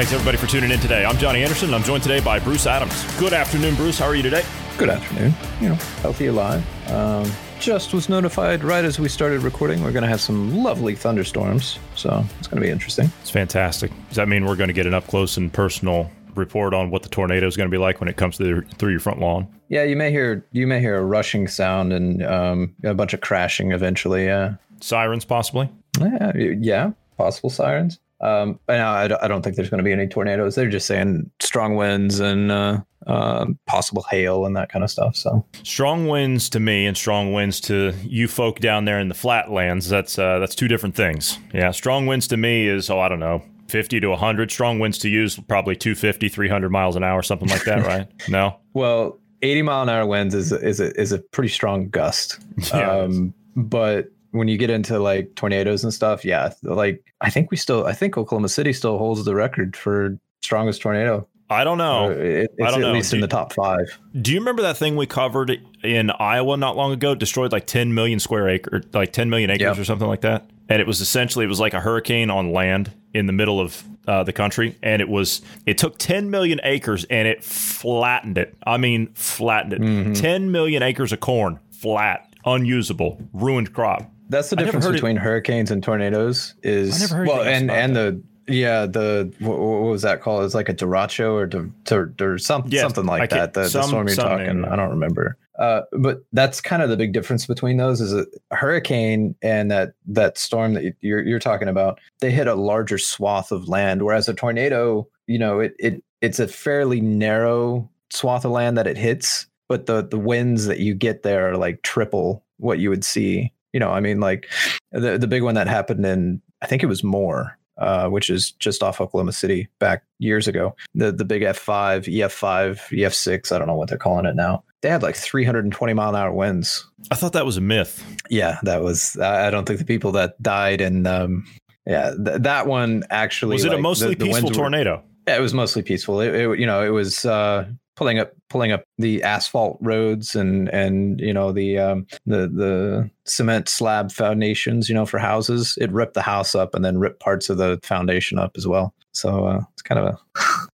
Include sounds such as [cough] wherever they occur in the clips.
Thanks everybody for tuning in today. I'm Johnny Anderson, and I'm joined today by Bruce Adams. Good afternoon, Bruce. How are you today? Good afternoon. You know, healthy alive. Um, just was notified right as we started recording. We're going to have some lovely thunderstorms, so it's going to be interesting. It's fantastic. Does that mean we're going to get an up close and personal report on what the tornado is going to be like when it comes through, through your front lawn? Yeah, you may hear you may hear a rushing sound and um, a bunch of crashing eventually. Yeah, Sirens, possibly. yeah, yeah possible sirens. Um, no, I don't, I don't think there's going to be any tornadoes. They're just saying strong winds and uh, uh, possible hail and that kind of stuff. So Strong winds to me and strong winds to you folk down there in the flatlands. That's uh, that's two different things. Yeah, strong winds to me is oh I don't know. 50 to 100 strong winds to use probably 250 300 miles an hour something like that right [laughs] no Well, 80 mile an hour winds is is a, is a pretty strong gust. [laughs] Yeah, um, but when you get into like tornadoes and stuff, yeah, like I think we still, I think Oklahoma City still holds the record for strongest tornado. i don't know Or it- I don't at know. least in the top five. Do you remember that thing we covered in Iowa not long ago? Destroyed like 10 million square acre, like 10 million acres Yeah. or something like that. And it was essentially it was like a hurricane on land in the middle of uh, the country, and it was it took 10 million acres and it flattened it. I mean, flattened it. Mm-hmm. 10 million acres of corn, flat, unusable, ruined crop. That's the I difference heard it- between hurricanes and tornadoes. Is never heard well, and and the yeah the what, what was that called? It's like a derecho or de, de, or some, Yeah, something like that. The, some- the storm you're talking. I don't remember. Uh, but that's kind of the big difference between those is a hurricane and that that storm that you're you're talking about. They hit a larger swath of land, whereas a tornado, you know, it it it's a fairly narrow swath of land that it hits, but the the winds that you get there are like triple what you would see. You know, I mean, like the the big one that happened in I think it was Moore, uh, which is just off Oklahoma City back years ago. The the big F five, EF five, EF six, I don't know what they're calling it now. They had like 320 mile an hour winds. I thought that was a myth. Yeah, that was. I don't think the people that died and um, yeah, th- that one actually Was it a mostly the- the peaceful winds were- tornado? Yeah, it was mostly peaceful. It, it you know, it was uh, pulling up pulling up the asphalt roads and and you know the um, the the cement slab foundations, you know, for houses. It ripped the house up and then ripped parts of the foundation up as well. So uh, it's kind of a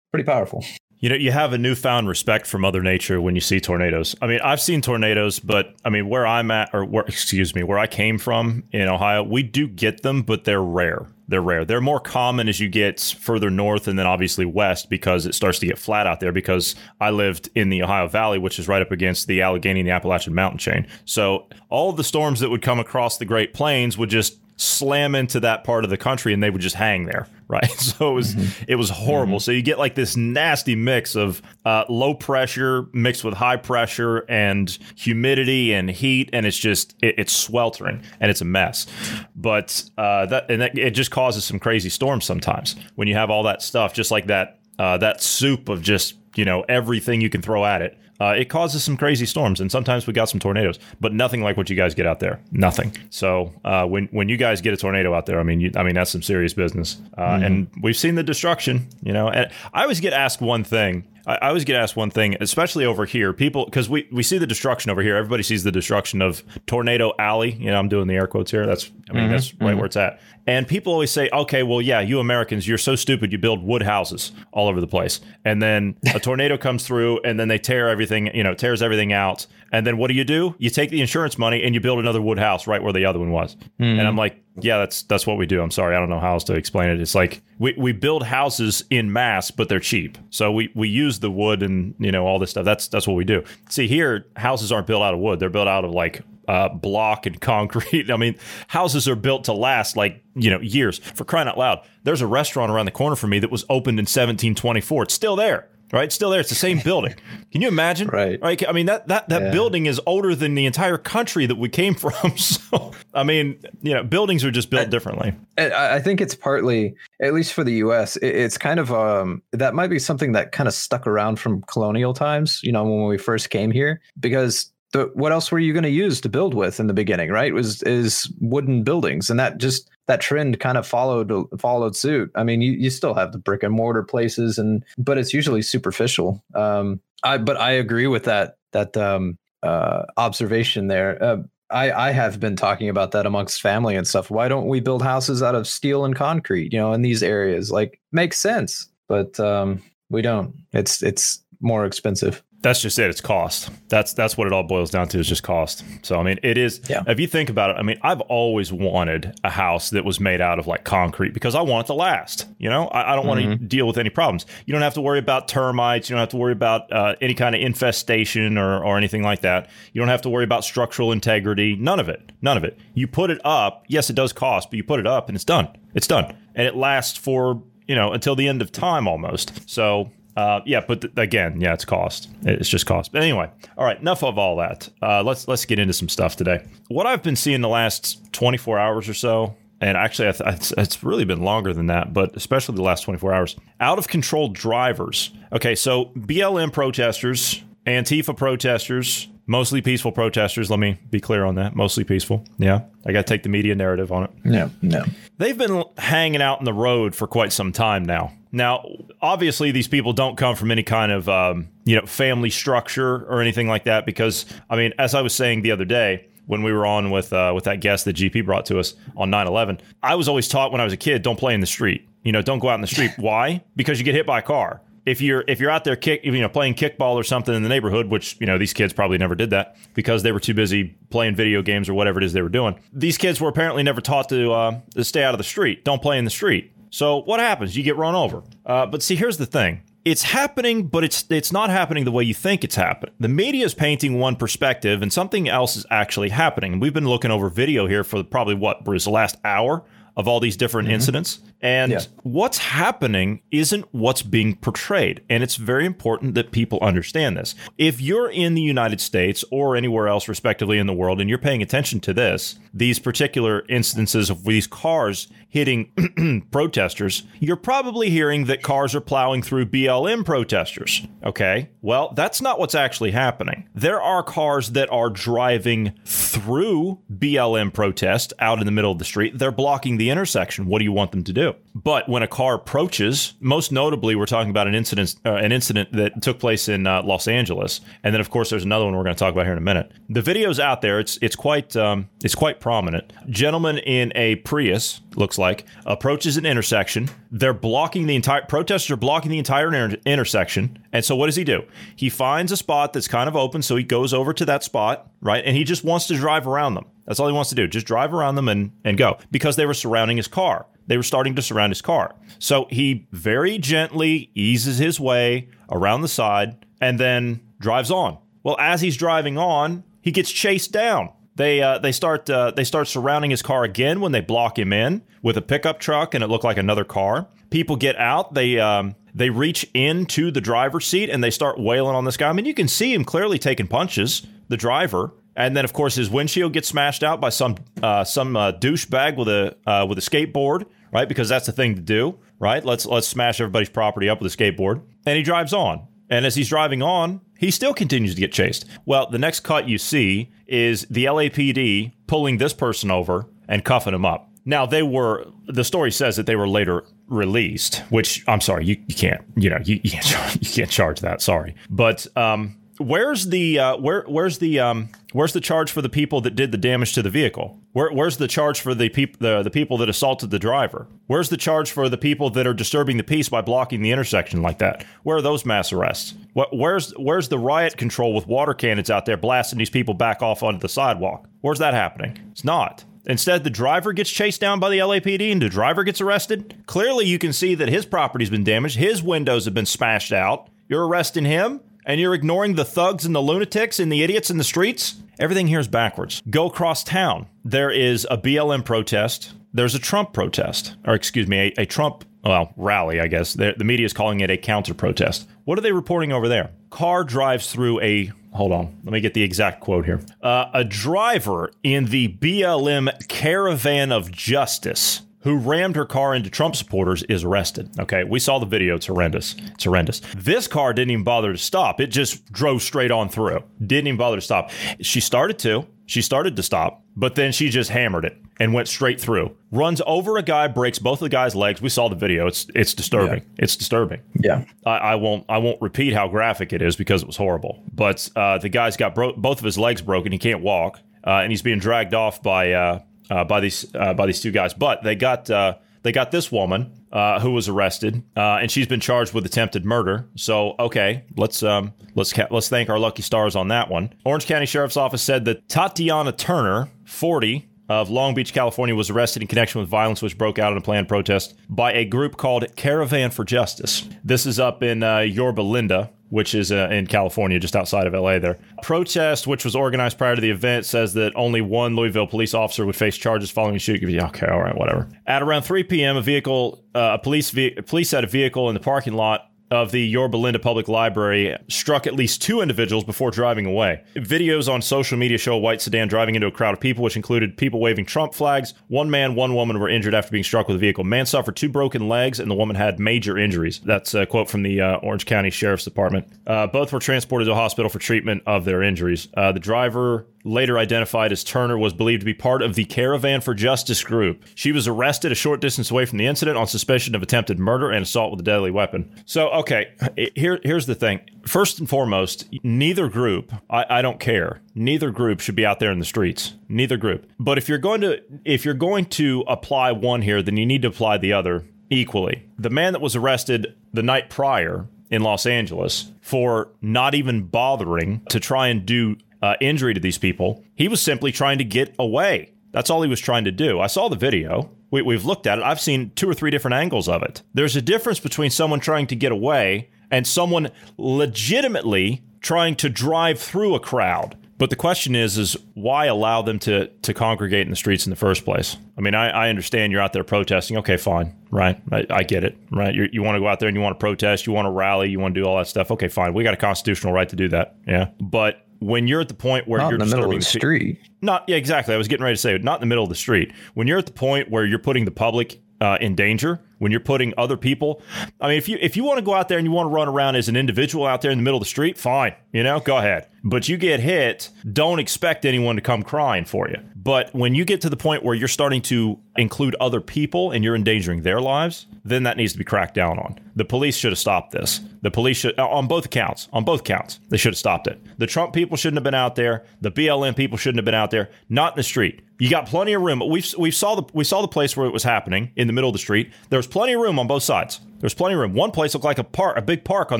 [laughs] pretty powerful. You know, you have a newfound respect for Mother Nature when you see tornadoes. I mean, I've seen tornadoes, but I mean, where I'm at, or where, excuse me, where I came from in Ohio, we do get them, but they're rare. They're rare. They're more common as you get further north and then obviously west because it starts to get flat out there. Because I lived in the Ohio Valley, which is right up against the Allegheny and the Appalachian mountain chain. So all the storms that would come across the Great Plains would just slam into that part of the country and they would just hang there [laughs] right? [laughs] So it was it was horrible. So you get like this nasty mix of uh, low pressure mixed with high pressure and humidity and heat and it's just it, it's sweltering and it's a mess. But uh, that and that, it just causes some crazy storms sometimes when you have all that stuff just like that uh, that soup of just you know everything you can throw at it uh, it causes some crazy storms, and sometimes we got some tornadoes, but nothing like what you guys get out there. Nothing. So uh, when when you guys get a tornado out there, I mean, you, I mean that's some serious business. Uh, And we've seen the destruction. You know, and I always get asked one thing. I, I always get asked one thing, especially over here. People, because we we see the destruction over here. Everybody sees the destruction of Tornado Alley. You know, I'm doing the air quotes here. That's I mean that's mm-hmm, right mm-hmm. where it's at. And people always say, okay, well, yeah, you Americans, you're so stupid. You build wood houses all over the place. And then a [laughs] tornado comes through and then they tear everything, you know, tears everything out. And then what do you do? You take the insurance money and you build another wood house right where the other one was. And I'm like, yeah, that's that's what we do. I'm sorry, I don't know how else to explain it. It's like we, we build houses in mass, but they're cheap. So we, we use the wood and you know all this stuff. That's that's what we do. See here, houses aren't built out of wood. They're built out of like uh, block and [laughs] concrete. I mean, houses are built to last like you know years. For crying out loud, there's a restaurant around the corner from me that was opened in 1724. It's still there. Right? It's still there. It's the same building. Can you imagine? Right. Like, I mean, that that that Yeah. building is older than the entire country that we came [laughs] from. So, I mean, you know, buildings are just built differently. I I think it's partly, at least for the U.S., it's kind of um that might be something that kind of stuck around from colonial times. You know, when we first came here, because the, what else were you going to use to build with in the beginning? Right? Was is wooden buildings, and that just that trend kind of followed followed suit. I mean, you, you still have the brick and mortar places, and but it's usually superficial. Um, I but I agree with that that um uh observation there. Uh, I, I have been talking about that amongst family and stuff. Why don't we build houses out of steel and concrete, you know, in these areas? Like makes sense, but um, we don't. It's it's more expensive. That's just it. It's cost. That's that's what it all boils down to is just cost. So I mean, it is. Yeah. If you think about it, I mean, I've always wanted a house that was made out of like concrete because I want it to last. You know, I, I don't want to deal with any problems. You don't have to worry about termites. You don't have to worry about uh, any kind of infestation or or anything like that. You don't have to worry about structural integrity. None of it. None of it. You put it up. Yes, it does cost, but you put it up and it's done. It's done, and it lasts for you know until the end of time almost. So uh, yeah, but th- again, yeah, it's cost. It's just cost. But anyway, all right, enough of all that. Uh, let's let's get into some stuff today. What I've been seeing the last 24 hours or so, and actually, I th- it's, it's really been longer than that, but especially the last 24 hours, out of control drivers. Okay, so BLM protesters, Antifa protesters, mostly peaceful protesters. Let me be clear on that. Mostly peaceful. Yeah, I got to take the media narrative on it. No, no. They've been hanging out in the road for quite some time now. Now, obviously, these people don't come from any kind of um, you know family structure or anything like that. Because I mean, as I was saying the other day when we were on with uh, with that guest that GP brought to us on 9/11, I was always taught when I was a kid, don't play in the street. You know, don't go out in the street. [laughs] Why? Because you get hit by a car. If you're if you're out there kick you know playing kickball or something in the neighborhood, which you know these kids probably never did that because they were too busy playing video games or whatever it is they were doing. These kids were apparently never taught to uh, to stay out of the street. Don't play in the street. So what happens? You get run over. Uh, but see, here's the thing. It's happening, but it's it's not happening the way you think it's happening. The media is painting one perspective, and something else is actually happening. We've been looking over video here for probably what, Bruce, the last hour of all these different incidents. And Yeah. what's happening isn't what's being portrayed. And it's very important that people understand this. If you're in the United States or anywhere else, respectively, in the world, and you're paying attention to this, these particular instances of these cars hitting [clears throat] protesters, you're probably hearing that cars are plowing through BLM protesters. Okay. Well, that's not what's actually happening. There are cars that are driving through BLM protest out in the middle of the street. They're blocking the intersection. What do you want them to do? But when a car approaches, most notably, we're talking about an incident, uh, an incident that took place in uh, Los Angeles, and then of course there's another one we're going to talk about here in a minute. The video's out there. It's it's quite um, it's quite prominent. Gentleman in a Prius looks like approaches an intersection. They're blocking the entire protesters are blocking the entire inter- intersection. And so what does he do? He finds a spot that's kind of open, so he goes over to that spot, right? And he just wants to drive around them. That's all he wants to do. Just drive around them and and go because they were surrounding his car. They were starting to surround his car. So he very gently eases his way around the side and then drives on. Well, as he's driving on, he gets chased down. They uh, they start uh, they start surrounding his car again when they block him in with a pickup truck, and it looked like another car. People get out. They um, they reach into the driver's seat and they start wailing on this guy. I mean, you can see him clearly taking punches. The driver, and then of course his windshield gets smashed out by some uh, some uh, douchebag with a uh, with a skateboard, right? Because that's the thing to do, right? Let's let's smash everybody's property up with a skateboard, and he drives on. And as he's driving on, he still continues to get chased. Well, the next cut you see is the LAPD pulling this person over and cuffing him up. Now they were the story says that they were later released, which I'm sorry, you, you can't, you know, you, you can't [laughs] you can't charge that, sorry. But um where's the uh, where where's the um where's the charge for the people that did the damage to the vehicle? Where, where's the charge for the people the, the people that assaulted the driver? Where's the charge for the people that are disturbing the peace by blocking the intersection like that? Where are those mass arrests? What, where's where's the riot control with water cannons out there blasting these people back off onto the sidewalk? Where's that happening? It's not. Instead, the driver gets chased down by the LAPD and the driver gets arrested. Clearly, you can see that his property's been damaged. His windows have been smashed out. You're arresting him and you're ignoring the thugs and the lunatics and the idiots in the streets? Everything here is backwards. Go across town. There is a BLM protest. There's a Trump protest, or excuse me, a, a Trump well, rally, I guess. The, the media is calling it a counter protest. What are they reporting over there? Car drives through a hold on. Let me get the exact quote here. Uh, a driver in the BLM Caravan of Justice who rammed her car into Trump supporters is arrested. Okay, we saw the video. It's horrendous. It's horrendous. This car didn't even bother to stop. It just drove straight on through. Didn't even bother to stop. She started to. She started to stop, but then she just hammered it and went straight through. Runs over a guy, breaks both of the guy's legs. We saw the video. It's it's disturbing. Yeah. It's disturbing. Yeah. I, I, won't I won't repeat how graphic it is because it was horrible. But uh, the guy's got bro- both of his legs broken. He can't walk, uh, and he's being dragged off by uh, uh by these uh, by these two guys. But they got uh, they got this woman uh, who was arrested, uh, and she's been charged with attempted murder. So, okay, let's um, let's ca- let's thank our lucky stars on that one. Orange County Sheriff's Office said that Tatiana Turner, 40, of Long Beach, California, was arrested in connection with violence which broke out in a planned protest by a group called Caravan for Justice. This is up in uh, Yorba Linda, which is uh, in California, just outside of LA there. Protest, which was organized prior to the event, says that only one Louisville police officer would face charges following a shooting. Okay, all right, whatever. At around 3 p.m., a vehicle, uh, a police, ve- police had a vehicle in the parking lot of the Yorba Linda Public Library struck at least two individuals before driving away. Videos on social media show a white sedan driving into a crowd of people, which included people waving Trump flags. One man, one woman were injured after being struck with a vehicle. Man suffered two broken legs, and the woman had major injuries. That's a quote from the uh, Orange County Sheriff's Department. Uh, both were transported to a hospital for treatment of their injuries. Uh, the driver later identified as Turner, was believed to be part of the Caravan for Justice group. She was arrested a short distance away from the incident on suspicion of attempted murder and assault with a deadly weapon. So, okay, here, here's the thing. First and foremost, neither group, I, I don't care. Neither group should be out there in the streets. Neither group. But if you're going to if you're going to apply one here, then you need to apply the other equally. The man that was arrested the night prior in Los Angeles for not even bothering to try and do uh, injury to these people. He was simply trying to get away. That's all he was trying to do. I saw the video. We, we've looked at it. I've seen two or three different angles of it. There's a difference between someone trying to get away and someone legitimately trying to drive through a crowd. But the question is, is why allow them to to congregate in the streets in the first place? I mean, I, I understand you're out there protesting. Okay, fine, right? I, I get it, right? You're, you want to go out there and you want to protest, you want to rally, you want to do all that stuff. Okay, fine. We got a constitutional right to do that. Yeah, but when you're at the point where not you're in the middle of the street. Not yeah, exactly. I was getting ready to say not in the middle of the street. When you're at the point where you're putting the public uh, in danger, when you're putting other people, I mean, if you if you want to go out there and you want to run around as an individual out there in the middle of the street, fine, you know, go ahead. But you get hit, don't expect anyone to come crying for you. But when you get to the point where you're starting to include other people and you're endangering their lives, then that needs to be cracked down on. The police should have stopped this. The police should, uh, on both accounts, on both counts, they should have stopped it. The Trump people shouldn't have been out there. The BLM people shouldn't have been out there. Not in the street. You got plenty of room. We we saw the we saw the place where it was happening in the middle of the street. There was plenty of room on both sides. There's plenty of room. One place looked like a park, a big park on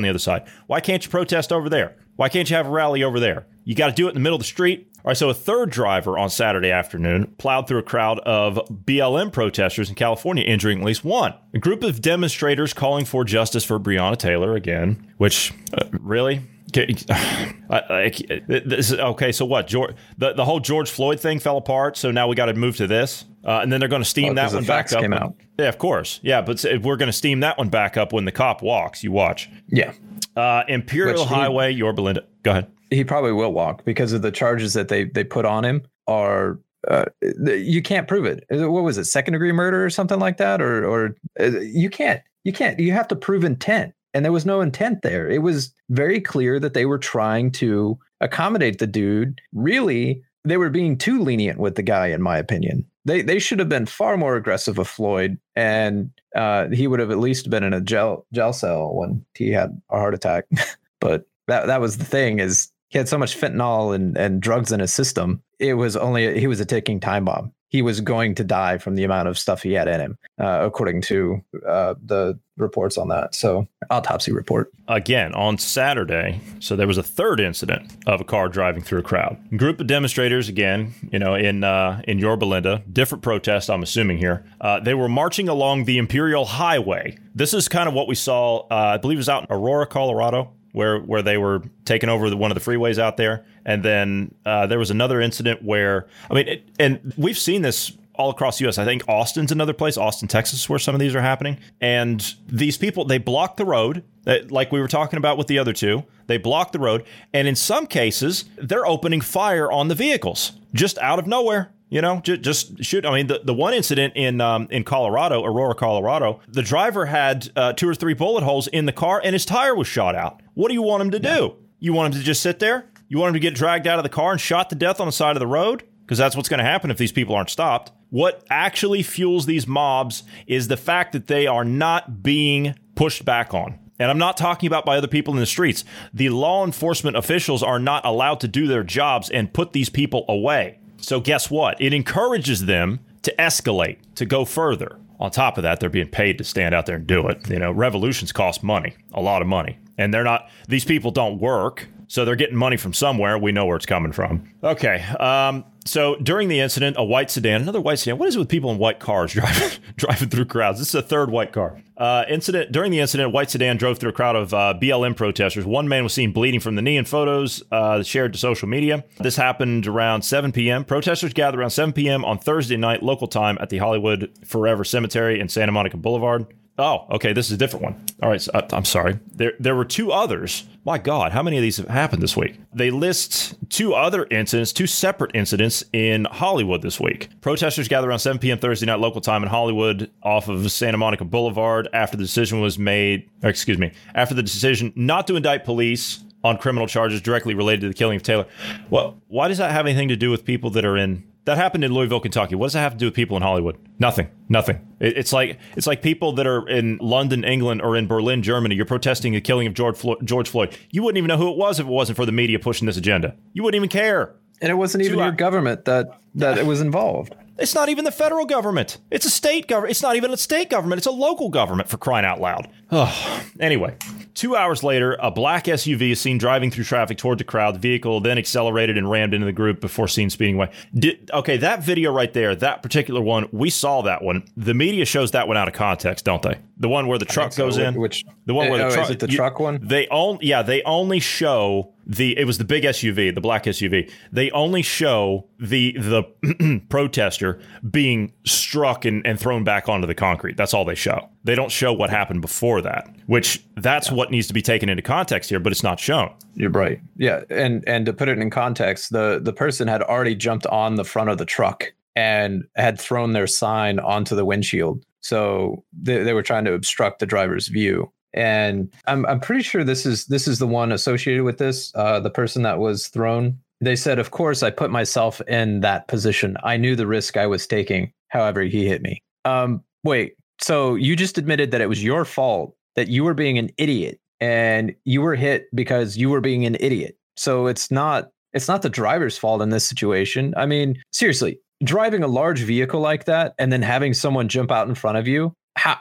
the other side. Why can't you protest over there? Why can't you have a rally over there? You got to do it in the middle of the street. All right, so a third driver on Saturday afternoon plowed through a crowd of BLM protesters in California, injuring at least one. A group of demonstrators calling for justice for Breonna Taylor again, which uh, really [sighs] okay, so what? George, the, the whole George Floyd thing fell apart, so now we got to move to this, uh, and then they're going to steam that one back up. Came out. Yeah, of course. Yeah, but we're going to steam that one back up when the cop walks. You watch. Yeah. Uh, Imperial Which Highway, he, Yorba Linda. Go ahead. He probably will walk because of the charges that they they put on him are uh, you can't prove it. What was it? Second degree murder or something like that, or or uh, you can't you can't you have to prove intent and there was no intent there. It was very clear that they were trying to accommodate the dude. Really, they were being too lenient with the guy, in my opinion. They they should have been far more aggressive with Floyd, and uh, he would have at least been in a gel jail cell when he had a heart attack. [laughs] but that that was the thing is he had so much fentanyl and, and drugs in his system. It was only he was a ticking time bomb he was going to die from the amount of stuff he had in him, uh, according to uh, the reports on that. So, autopsy report. Again, on Saturday, so there was a third incident of a car driving through a crowd. Group of demonstrators, again, you know, in uh, in Yorba Linda, different protest, I'm assuming here. Uh, they were marching along the Imperial Highway. This is kind of what we saw, uh, I believe it was out in Aurora, Colorado where where they were taking over the, one of the freeways out there, and then uh, there was another incident where I mean, it, and we've seen this all across the U.S. I think Austin's another place, Austin, Texas, where some of these are happening. And these people, they block the road, uh, like we were talking about with the other two. They block the road, and in some cases, they're opening fire on the vehicles just out of nowhere. You know, just, just shoot. I mean, the, the one incident in um, in Colorado, Aurora, Colorado, the driver had uh, two or three bullet holes in the car, and his tire was shot out. What do you want him to yeah. do? You want him to just sit there? You want him to get dragged out of the car and shot to death on the side of the road? Because that's what's going to happen if these people aren't stopped. What actually fuels these mobs is the fact that they are not being pushed back on. And I'm not talking about by other people in the streets. The law enforcement officials are not allowed to do their jobs and put these people away. So, guess what? It encourages them to escalate, to go further. On top of that, they're being paid to stand out there and do it. You know, revolutions cost money, a lot of money. And they're not, these people don't work. So they're getting money from somewhere. We know where it's coming from. Okay. Um, so during the incident, a white sedan, another white sedan. What is it with people in white cars [laughs] driving driving through crowds? This is a third white car. Uh, incident during the incident, a white sedan drove through a crowd of uh, BLM protesters. One man was seen bleeding from the knee in photos uh, shared to social media. This happened around 7 p.m. Protesters gathered around 7 p.m. on Thursday night local time at the Hollywood Forever Cemetery in Santa Monica Boulevard. Oh, okay. This is a different one. All right. So, uh, I'm sorry. There, there were two others. My God, how many of these have happened this week? They list two other incidents, two separate incidents in Hollywood this week. Protesters gathered around 7 p.m. Thursday night local time in Hollywood off of Santa Monica Boulevard after the decision was made, excuse me, after the decision not to indict police on criminal charges directly related to the killing of Taylor. Well, why does that have anything to do with people that are in that happened in Louisville, Kentucky. What does that have to do with people in Hollywood? Nothing. Nothing. It, it's like it's like people that are in London, England, or in Berlin, Germany. You're protesting the killing of George Floyd, George Floyd. You wouldn't even know who it was if it wasn't for the media pushing this agenda. You wouldn't even care. And it wasn't even your government that that it was involved. It's not even the federal government. It's a state government. It's not even a state government. It's a local government for crying out loud. Oh. Anyway, two hours later, a black SUV is seen driving through traffic toward the crowd. The vehicle then accelerated and rammed into the group before seen speeding away. Did, okay, that video right there, that particular one, we saw that one. The media shows that one out of context, don't they? The one where the truck so. goes in. Which the one where the oh, truck? Is it the you, truck one? They only yeah they only show the it was the big SUV, the black SUV. They only show the the [clears throat] protester being struck and, and thrown back onto the concrete. That's all they show. They don't show what happened before that, which that's yeah. what needs to be taken into context here, but it's not shown. You're right. Yeah, and and to put it in context, the the person had already jumped on the front of the truck and had thrown their sign onto the windshield. So they, they were trying to obstruct the driver's view and I'm I'm pretty sure this is this is the one associated with this. Uh, the person that was thrown. They said, "Of course, I put myself in that position. I knew the risk I was taking. However, he hit me." Um, wait. So you just admitted that it was your fault that you were being an idiot and you were hit because you were being an idiot. So it's not it's not the driver's fault in this situation. I mean, seriously, driving a large vehicle like that and then having someone jump out in front of you. How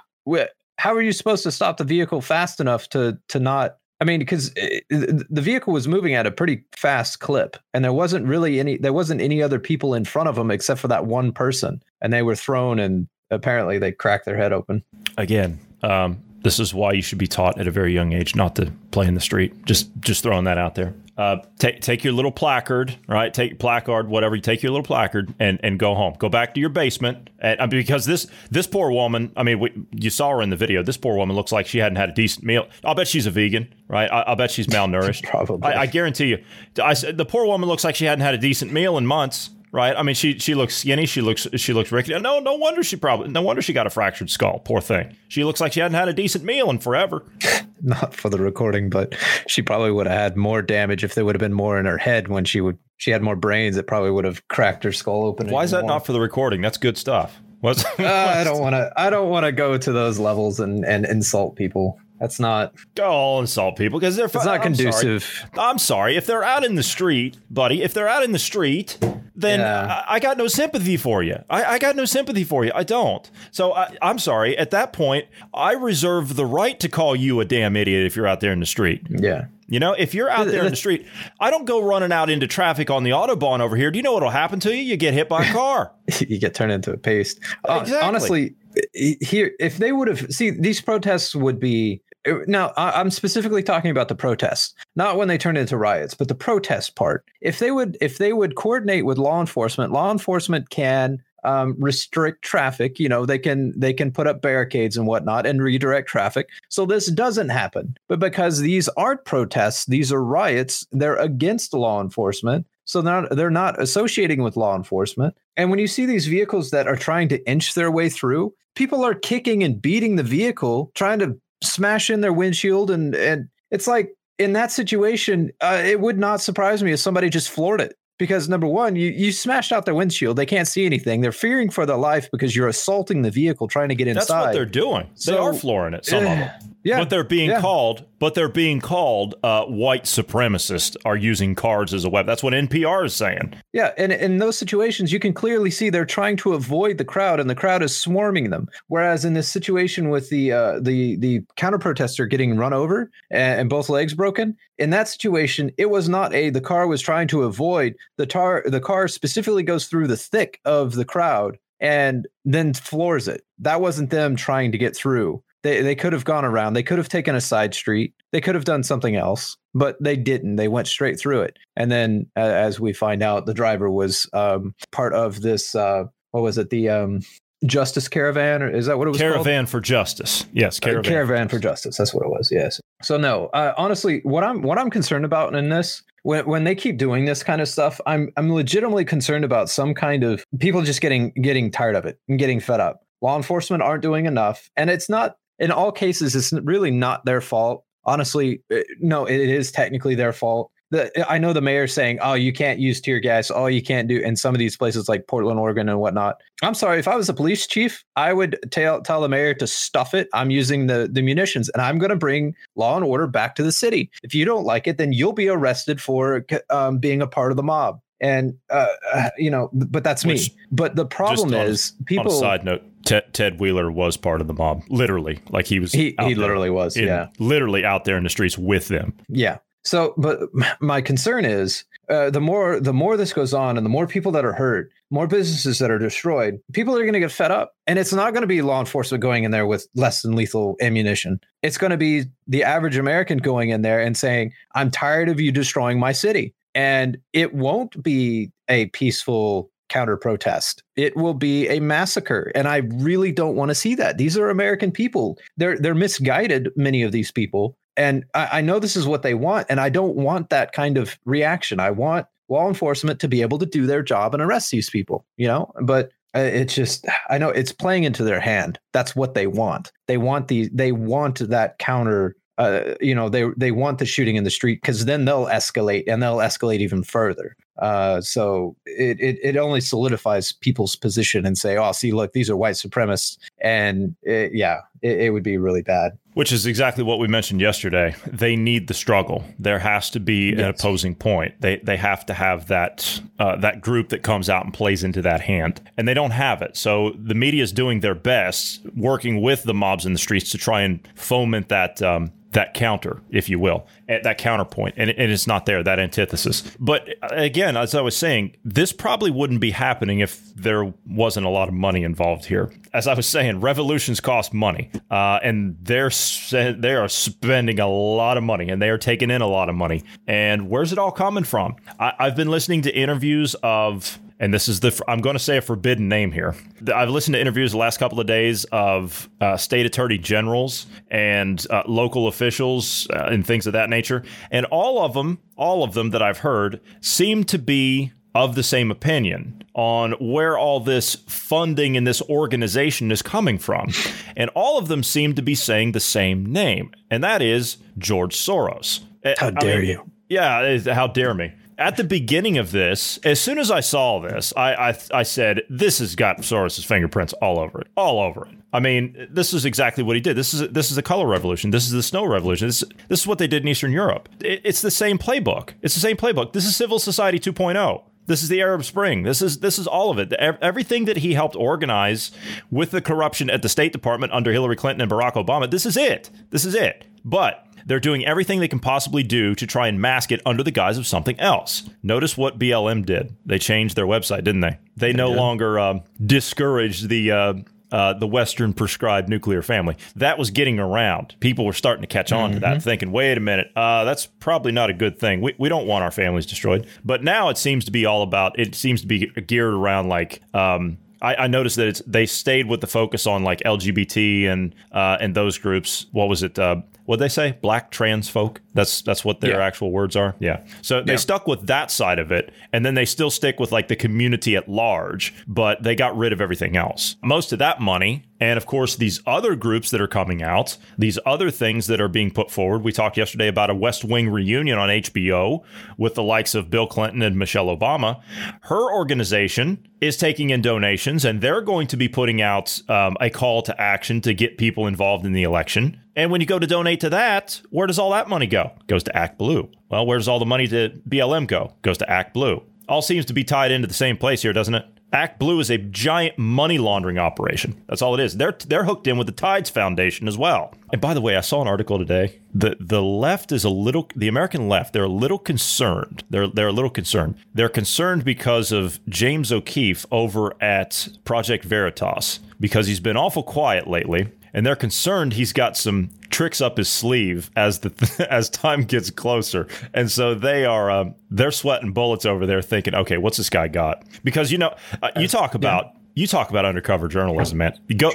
how are you supposed to stop the vehicle fast enough to to not I mean, because eh, the vehicle was moving at a pretty fast clip, and there wasn't really any there wasn't any other people in front of them except for that one person, and they were thrown, and apparently they cracked their head open. Again, um, this is why you should be taught at a very young age not to play in the street. Just just throwing that out there. Uh, take take your little placard, right? Take placard, whatever. You take your little placard and, and go home. Go back to your basement, and, uh, because this this poor woman. I mean, we, you saw her in the video. This poor woman looks like she hadn't had a decent meal. I'll bet she's a vegan, right? I, will bet she's malnourished. [laughs] Probably. I, I, guarantee you. I, the poor woman looks like she hadn't had a decent meal in months right? I mean, she she looks skinny. She looks she looks rickety. No, no wonder she probably no wonder she got a fractured skull. Poor thing. She looks like she hadn't had a decent meal in forever. [laughs] Not for the recording, but she probably would have had more damage if there would have been more in her head when she would. She had more brains. It probably would have cracked her skull open. Why is that more. not for the recording? That's good stuff. What's, uh, I [laughs] don't want to. I don't want to go to those levels and and insult people. That's not. Go all insult people because they're. It's not I'm conducive. Sorry. I'm sorry if they're out in the street, buddy. If they're out in the street then yeah. I, I, got no sympathy for you. I, I, got no sympathy for you. I don't. So I, I'm sorry. At that point, I reserve the right to call you a damn idiot if you're out there in the street. Yeah. You know, if you're out there in the street, I don't go running out into traffic on the autobahn over here. Do you know what'll happen to you? You get hit by a car. [laughs] you get turned into a paste. Uh, exactly. Honestly, here, if they would have see these protests would be now i'm specifically talking about the protests not when they turn into riots but the protest part if they would if they would coordinate with law enforcement law enforcement can um, restrict traffic. You know, they can they can put up barricades and whatnot and redirect traffic. So this doesn't happen. But because these aren't protests, these are riots. They're against law enforcement. So they're not, they're not associating with law enforcement. And when you see these vehicles that are trying to inch their way through, people are kicking and beating the vehicle, trying to smash in their windshield, and and it's like in that situation, uh, it would not surprise me if somebody just floored it because number one, you you smashed out their windshield. They can't see anything. They're fearing for their life because you're assaulting the vehicle trying to get inside. That's what they're doing. So- they are flooring it. Some of them. Yeah, but they're being yeah. called. But they're being called uh, white supremacists are using cars as a weapon. That's what NPR is saying. Yeah, and in those situations, you can clearly see they're trying to avoid the crowd, and the crowd is swarming them. Whereas in this situation with the uh, the the counter protester getting run over and, and both legs broken, in that situation, it was not a the car was trying to avoid the tar. The car specifically goes through the thick of the crowd and then floors it. That wasn't them trying to get through. They they could have gone around. They could have taken a side street. They could have done something else, but they didn't. They went straight through it. And then, uh, as we find out, the driver was um, part of this. Uh, what was it? The um, Justice Caravan, or is that what it was called? Caravan for Justice. Yes, Uh, Caravan. Caravan for Justice. That's what it was. Yes. So no, uh, honestly, what I'm what I'm concerned about in this, when when they keep doing this kind of stuff, I'm I'm legitimately concerned about some kind of people just getting getting tired of it and getting fed up. Law enforcement aren't doing enough, and it's not in all cases. It's really not their fault. Honestly, uh, no, it is technically their fault. The, I know the mayor's saying, "Oh, you can't use tear gas. Oh, you can't do." In some of these places like Portland, Oregon, and whatnot. I'm sorry. If I was a police chief, I would tell tell the mayor to stuff it. I'm using the the munitions, and I'm going to bring law and order back to the city. If you don't like it, then you'll be arrested for um, being a part of the mob. And uh, uh, you know, but that's Which- me. But the problem a- is, On people. a side note, Ted, Ted Wheeler was part of the mob, literally. Like he was. he he literally was. in- yeah. literally out there in the streets with them. Yeah. So, but my concern is uh, the more the more this goes on, and the more people that are hurt, more businesses that are destroyed, people are going to get fed up, and it's not going to be law enforcement going in there with less than lethal ammunition. It's going to be the average American going in there and saying, "I'm tired of you destroying my city," and it won't be a peaceful counter protest. It will be a massacre, and I really don't want to see that. These are American people. They're they're misguided. Many of these people, and I, I know this is what they want, and I don't want that kind of reaction. I want law enforcement to be able to do their job and arrest these people. You know, but uh, it's just I know it's playing into their hand. That's what they want. They want the they want that counter. Uh, you know, they they want the shooting in the street because then they'll escalate and they'll escalate even further. Uh, so it, it it only solidifies people's position and say, oh, see, look, these are white supremacists, and it, yeah, it, it would be really bad. Which is exactly what we mentioned yesterday. They need the struggle. There has to be an opposing point. They they have to have that uh, that group that comes out and plays into that hand, and they don't have it. So the media is doing their best, working with the mobs in the streets to try and foment that. Um, that counter, if you will, at that counterpoint, and, and it's not there, that antithesis. But uh, again, as I was saying, this probably wouldn't be happening if there wasn't a lot of money involved here. As I was saying, revolutions cost money, uh, and they're they are spending a lot of money, and they are taking in a lot of money. And where's it all coming from? I, I've been listening to interviews of and this is the I'm going to say a forbidden name here. I've listened to interviews the last couple of days of uh, state attorney generals and uh, local officials uh, and things of that nature, and all of them, all of them that I've heard, seem to be of the same opinion on where all this funding and this organization is coming from. And all of them seem to be saying the same name, and that is George Soros. How I dare mean, you. yeah, how dare me. At the beginning of this, as soon as I saw this, I, I I said, "This has got Soros's fingerprints all over it, all over it." I mean, this is exactly what he did. This is this is the color revolution. This is the snow revolution. This this is what they did in Eastern Europe. It, it's the same playbook. It's the same playbook. This is civil society 2.0. This is the Arab Spring. This is this is all of it. Everything that he helped organize with the corruption at the State Department under Hillary Clinton and Barack Obama. This is it. This is it. But they're doing everything they can possibly do to try and mask it under the guise of something else. Notice what BLM did. They changed their website, didn't they? They, no longer um, discouraged the. Uh, uh, the Western prescribed nuclear family. That was getting around. People were starting to catch on to that, thinking, wait a minute, uh, that's probably not a good thing. We, we don't want our families destroyed. But now it seems to be all about, it seems to be geared around like, um, I, I noticed that it's they stayed with the focus on like LGBT and uh, and those groups. What was it? What they say? Black trans folk. That's that's what their Yeah. actual words are. Yeah. So they Yeah. stuck with that side of it, and then they still stick with like the community at large, but they got rid of everything else. Most of that money, and of course these other groups that are coming out, these other things that are being put forward. We talked yesterday about a West Wing reunion on HBO with the likes of Bill Clinton and Michelle Obama. Her organization is taking in donations, and they're going to be putting out um, a call to action to get people involved in the election. And when you go to donate to that, where does all that money go? Goes to Act Blue. Well, where does all the money to BLM go? Goes to Act Blue. All seems to be tied into the same place here, doesn't it? Act Blue is a giant money laundering operation. That's all it is. They're they're hooked in with the Tides Foundation as well. And by the way, I saw an article today. The the left is a little the American left, they're a little concerned. They're they're a little concerned. They're concerned because of James O'Keefe over at Project Veritas because he's been awful quiet lately and they're concerned he's got some tricks up his sleeve as the [laughs] as time gets closer, and so they are um, they're sweating bullets over there, thinking, okay, what's this guy got? Because you know, uh, you talk about. You talk about undercover journalism, man. Go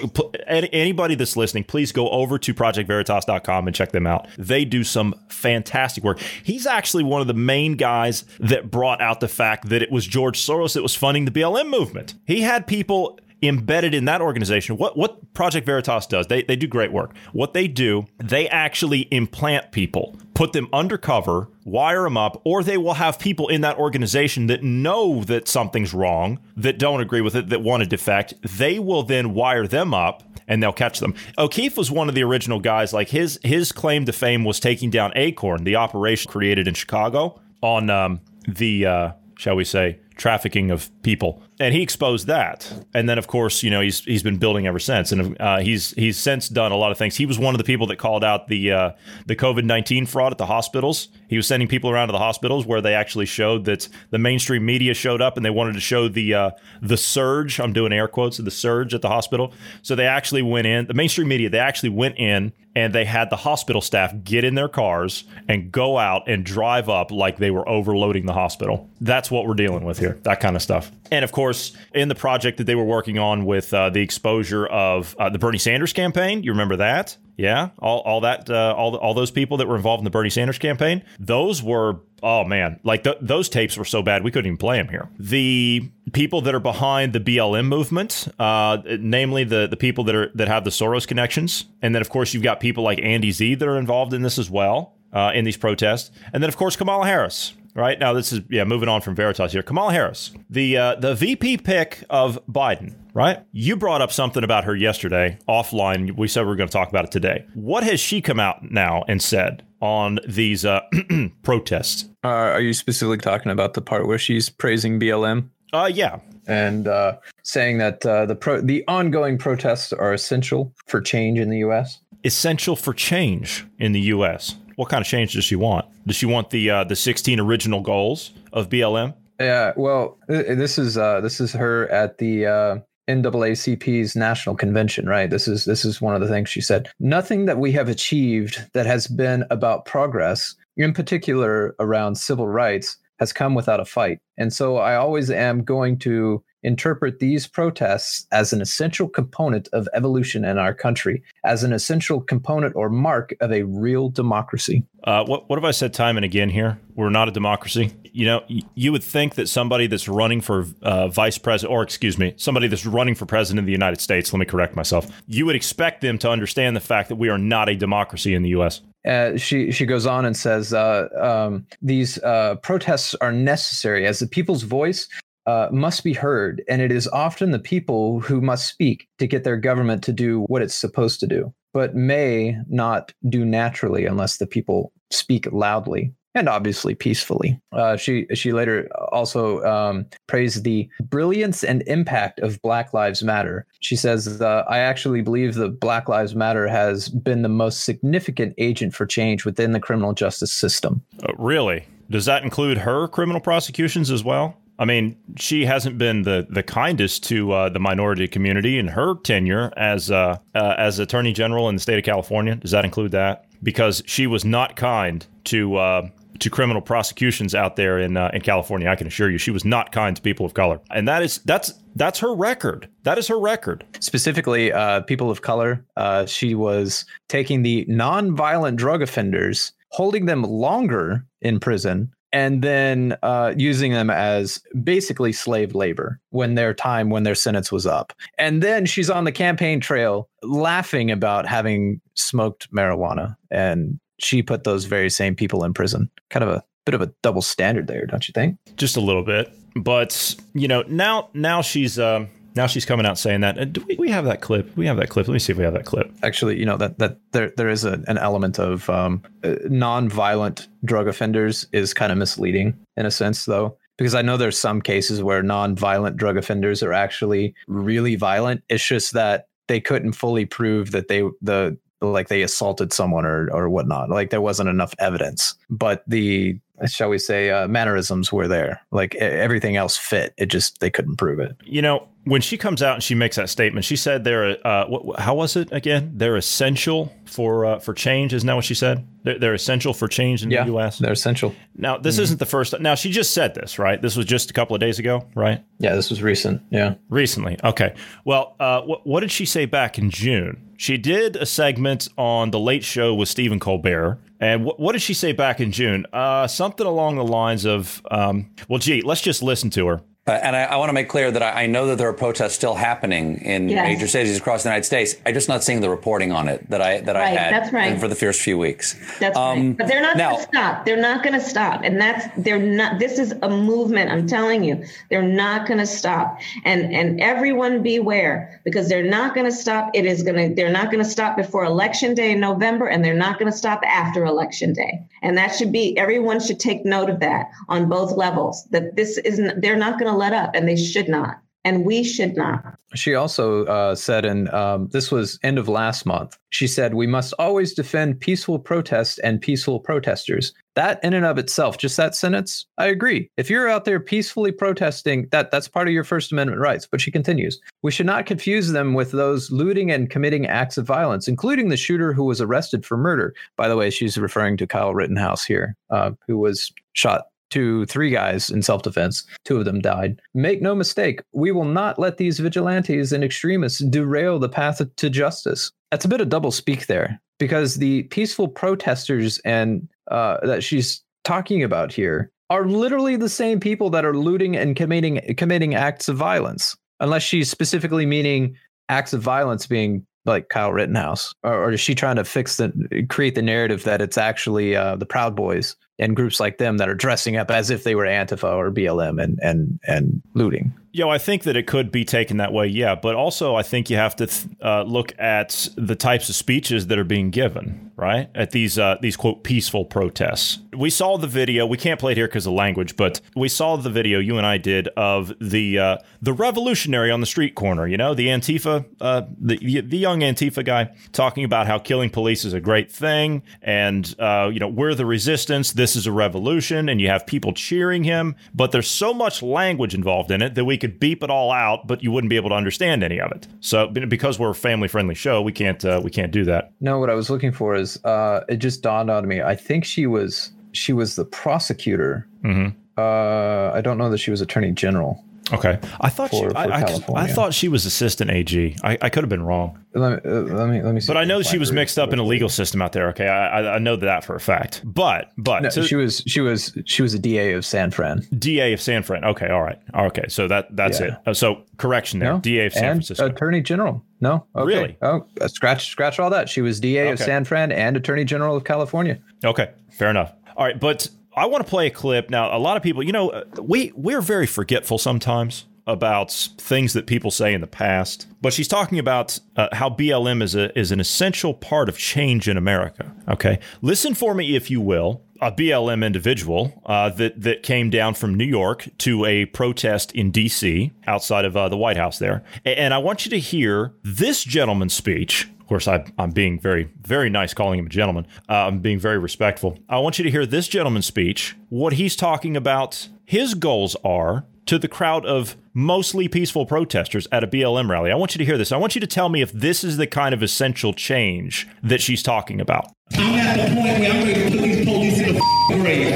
anybody that's listening, please go over to projectveritas.com and check them out. They do some fantastic work. He's actually one of the main guys that brought out the fact that it was George Soros that was funding the BLM movement. He had people embedded in that organization. What what Project Veritas does, they they do great work. What they do, they actually implant people, put them undercover, wire them up, or they will have people in that organization that know that something's wrong, that don't agree with it, that want to defect. They will then wire them up and they'll catch them. O'Keefe was one of the original guys. Like his his claim to fame was taking down Acorn, the operation created in Chicago on um, the uh, shall we say trafficking of people, and he exposed that. And then, of course, you know he's he's been building ever since, and uh, he's he's since done a lot of things. He was one of the people that called out the uh, the COVID nineteen fraud at the hospitals. He was sending people around to the hospitals where they actually showed that the mainstream media showed up and they wanted to show the uh, the surge. I'm doing air quotes of the surge at the hospital. So they actually went in. The mainstream media they actually went in and they had the hospital staff get in their cars and go out and drive up like they were overloading the hospital. That's what we're dealing with here, that kind of stuff. And of course, in the project that they were working on with uh, the exposure of uh, the Bernie Sanders campaign, you remember that? Yeah, all, all that, uh, all all those people that were involved in the Bernie Sanders campaign, those were oh man, like th- those tapes were so bad we couldn't even play them here. The people that are behind the BLM movement, uh, namely the the people that are that have the Soros connections, and then of course you've got people like Andy Z that are involved in this as well uh, in these protests, and then of course Kamala Harris. Right now, this is yeah. Moving on from Veritas here, Kamala Harris, the uh, the VP pick of Biden. Right, you brought up something about her yesterday offline. We said we were going to talk about it today. What has she come out now and said on these uh, [clears throat] protests? Uh, are you specifically talking about the part where she's praising BLM Uh, yeah, and uh, saying that uh, the pro- the ongoing protests are essential for change in the U.S.? essential for change in the U.S. What kind of change does she want? Does she want the uh, the 16 original goals of BLM? Yeah, well, this is uh, this is her at the uh, NAACP's national convention, right? This is this is one of the things she said. Nothing that we have achieved that has been about progress, in particular around civil rights, has come without a fight. And so I always am going to interpret these protests as an essential component of evolution in our country, as an essential component or mark of a real democracy. Uh, what what have I said time and again here? We're not a democracy. You know, you would think that somebody that's running for uh, vice president, or excuse me, somebody that's running for president of the United States. Let me correct myself. You would expect them to understand the fact that we are not a democracy in the U.S. Uh, she she goes on and says uh, um, these uh, protests are necessary as the people's voice uh, must be heard, and it is often the people who must speak to get their government to do what it's supposed to do, but may not do naturally unless the people speak loudly and obviously peacefully. Uh, she she later also um, praised the brilliance and impact of Black Lives Matter. She says, uh, "I actually believe that Black Lives Matter has been the most significant agent for change within the criminal justice system." Uh, really? Does that include her criminal prosecutions as well? I mean, she hasn't been the, the kindest to uh, the minority community in her tenure as uh, uh, as Attorney General in the state of California. Does that include that? Because she was not kind to uh, to criminal prosecutions out there in uh, in California. I can assure you, she was not kind to people of color, and that is that's that's her record. That is her record. Specifically, uh, people of color. She was taking the non-violent drug offenders, holding them longer in prison, and then uh, using them as basically slave labor when their time, when their sentence was up. And then she's on the campaign trail laughing about having smoked marijuana and she put those very same people in prison. Kind of a bit of a double standard there, don't you think? Just a little bit, but you know, now now she's um, now she's coming out saying that. Uh, do we, we have that clip? We have that clip. Let me see if we have that clip. Actually, you know that that there there is a, an element of um, uh, non-violent drug offenders is kind of misleading in a sense, though. Because I know there's some cases where non-violent drug offenders are actually really violent. It's just that they couldn't fully prove that they the like they assaulted someone or or whatnot. Like there wasn't enough evidence, but the shall we say uh, mannerisms were there. Like everything else fit. It just they couldn't prove it. You know, when she comes out and she makes that statement, she said they're uh, what, how was it again? They're essential for uh, for change. Isn't that what she said? They're, they're essential for change in yeah, the U.S. They're essential. Now, this mm-hmm. isn't the first. Now, she just said this, right? This was just a couple of days ago, right? Yeah, this was recent. Yeah, recently. Okay. Well, uh, what, what did she say back in June? She did a segment on the Late Show with Stephen Colbert. And wh- what did she say back in June? Uh, something along the lines of, um, well, gee, let's just listen to her. Uh, and I, I want to make clear that I, I, know that there are protests still happening in yes. major cities across the United States. I'm just not seeing the reporting on it that I that right, I had that's right. for the first few weeks. That's um, right. But they're not going to stop. They're not going to stop. And that's they're not. This is a movement. I'm telling you, they're not going to stop. And and everyone beware because they're not going to stop. It is going to. They're not going to stop before election day in November, and they're not going to stop after election day. And that should be everyone should take note of that on both levels. That this isn't. They're not going to let up, and they should not and we should not. She also uh, said, and um, this was end of last month. She said, "We must always defend peaceful protest and peaceful protesters." That, in and of itself, just that sentence, I agree. If you're out there peacefully protesting, that that's part of your First Amendment rights. But she continues, "We should not confuse them with those looting and committing acts of violence, including the shooter who was arrested for murder." By the way, she's referring to Kyle Rittenhouse here, uh, who was shot to three guys in self defense. Two of them died. Make no mistake, we will not let these vigilantes and extremists derail the path to justice. That's a bit of double speak there because the peaceful protesters and uh, that she's talking about here are literally the same people that are looting and committing committing acts of violence. Unless she's specifically meaning acts of violence being like Kyle Rittenhouse, or, or, is she trying to fix the create the narrative that it's actually uh, the Proud Boys and groups like them that are dressing up as if they were Antifa or BLM and and and looting? Yo, I think that it could be taken that way, yeah. But also, I think you have to th- uh, look at the types of speeches that are being given, right? At these uh, these quote peaceful protests. We saw the video. We can't play it here because of language, but we saw the video you and I did of the uh, the revolutionary on the street corner. You know, the Antifa, uh, the the young Antifa guy talking about how killing police is a great thing, and uh, you know we're the resistance. This is a revolution, and you have people cheering him. But there's so much language involved in it that we could beep it all out, but you wouldn't be able to understand any of it. So because we're a family friendly show, we can't uh, we can't do that. No, what I was looking for is uh, it just dawned on me. I think she was she was the prosecutor. Mm-hmm. Uh, I don't know that she was attorney general. Okay, I thought for, she. For I, I, I, thought she was assistant AG. I, I could have been wrong. Let me uh, let me let me. but I know she was mixed up in a legal system out there. Okay, I I know that for a fact. But but no, she was she was she was a DA of San Fran. DA of San Fran. Okay, all right, okay. So that that's yeah. it. Uh, so correction there. No, DA of San and Francisco. Attorney General. No, okay. really? Oh, uh, scratch scratch all that. She was DA okay. of San Fran and Attorney General of California. Okay, fair enough. All right, but I want to play a clip now. A lot of people, you know, uh, we we're very forgetful sometimes about things that people say in the past, but she's talking about uh, how BLM is a is an essential part of change in America. Okay, listen for me if you will. A BLM individual uh, that that came down from New York to a protest in D.C. outside of uh, the White House there, and I want you to hear this gentleman's speech course, I, am being very, very nice calling him a gentleman. Uh, I'm being very respectful. I want you to hear this gentleman's speech, what he's talking about. His goals are to the crowd of mostly peaceful protesters at a BLM rally. I want you to hear this. I want you to tell me if this is the kind of essential change that she's talking about. I'm at the point where I'm ready to put these police in the grave.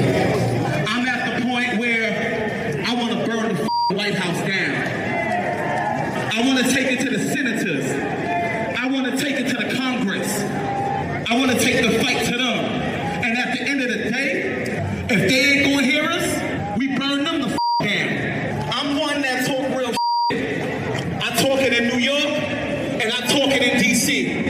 I'm at the point where I want to burn the White House down. I want to take it to the senators. I want to take it to the Congress. I want to take the fight to them. And at the end of the day, if they ain't going to hear us, we burn them the down. I'm one that talk real I talk it in New York and I talk it in D.C.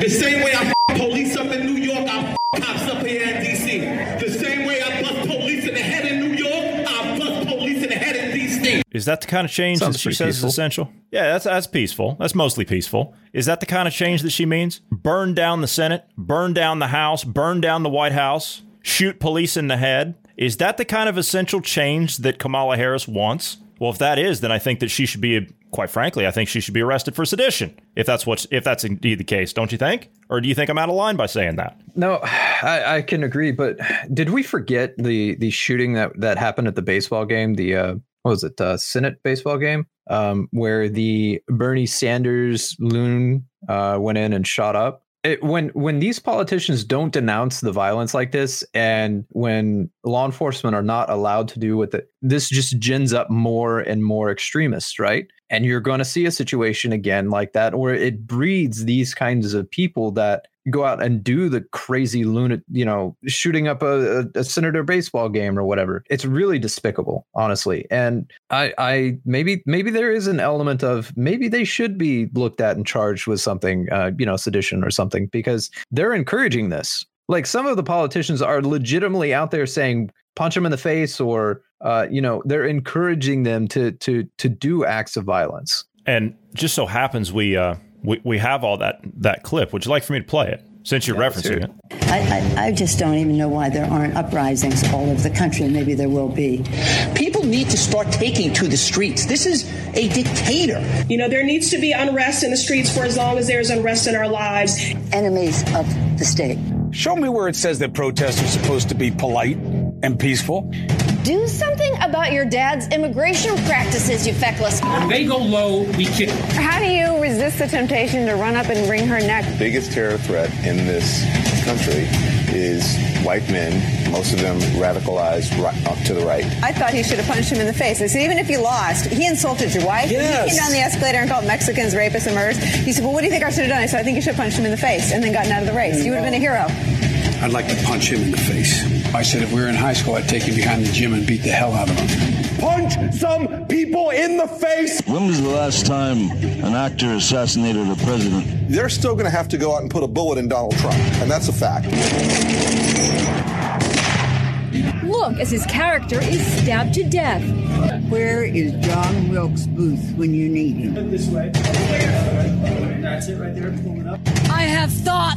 The same way I police up in New York, I cops up here in D.C. The same way I bust police in the head in New York, I bust police in the head in D.C. Is that the kind of change Sounds that she says peaceful. is essential? Yeah, that's that's peaceful. That's mostly peaceful. Is that the kind of change that she means? Burn down the Senate, burn down the House, burn down the White House, shoot police in the head. Is that the kind of essential change that Kamala Harris wants? Well, if that is, then I think that she should be, quite frankly, I think she should be arrested for sedition. If that's what's, if that's indeed the case, don't you think? Or do you think I'm out of line by saying that? No, I, I can agree. But did we forget the the shooting that that happened at the baseball game? The uh, what was it? Uh, Senate baseball game, um, where the Bernie Sanders loon uh, went in and shot up it, when when these politicians don't denounce the violence like this, and when law enforcement are not allowed to do with it, this just gins up more and more extremists, right? And you're going to see a situation again like that, where it breeds these kinds of people that go out and do the crazy lunatic, you know, shooting up a, a, a, senator baseball game or whatever. It's really despicable, honestly. And I, I maybe maybe there is an element of maybe they should be looked at and charged with something, uh, you know, sedition or something, because they're encouraging this. Like some of the politicians are legitimately out there saying punch them in the face or uh, you know they're encouraging them to to to do acts of violence and just so happens we uh we, we have all that that clip. Would you like for me to play it? Since you're yeah, referencing it, I, I, I, just don't even know why there aren't uprisings all over the country. Maybe there will be. People need to start taking to the streets. This is a dictator. You know, there needs to be unrest in the streets for as long as there's unrest in our lives. Enemies of the state. Show me where it says that protests are supposed to be polite and peaceful. Do something about your dad's immigration practices, you feckless. When they go low, we kick. How do you resist the temptation to run up and wring her neck? The biggest terror threat in this country is white men, most of them radicalized right, up to the right. I thought he should have punched him in the face. I said, even if he lost, he insulted your wife. Yes. He came down the escalator and called Mexicans rapists and murderers. He said, well, what do you think I should have done? I said, I think you should have punched him in the face and then gotten out of the race. You would have been a hero. I'd like to punch him in the face. I said if we were in high school, I'd take him behind the gym and beat the hell out of him. Punch some people in the face. When was the last time an actor assassinated a president? They're still going to have to go out and put a bullet in Donald Trump, and that's a fact. Look as his character is stabbed to death. Where is John Wilkes Booth when you need him? This way. That's it right there. I have thought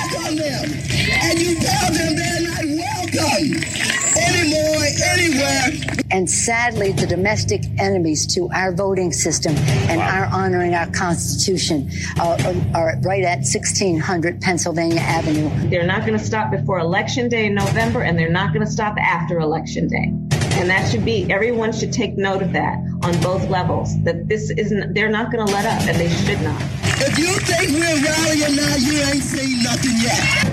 on them. And you tell them they're not welcome anymore, anywhere. And sadly, the domestic enemies to our voting system and wow. our honoring our Constitution uh, are right at 1600 Pennsylvania Avenue. They're not going to stop before Election Day in November, and they're not going to stop after Election Day. And that should be, everyone should take note of that on both levels, that this isn't, they're not going to let up, and they should not. If you think we're rallying now, you ain't seen nothing yet.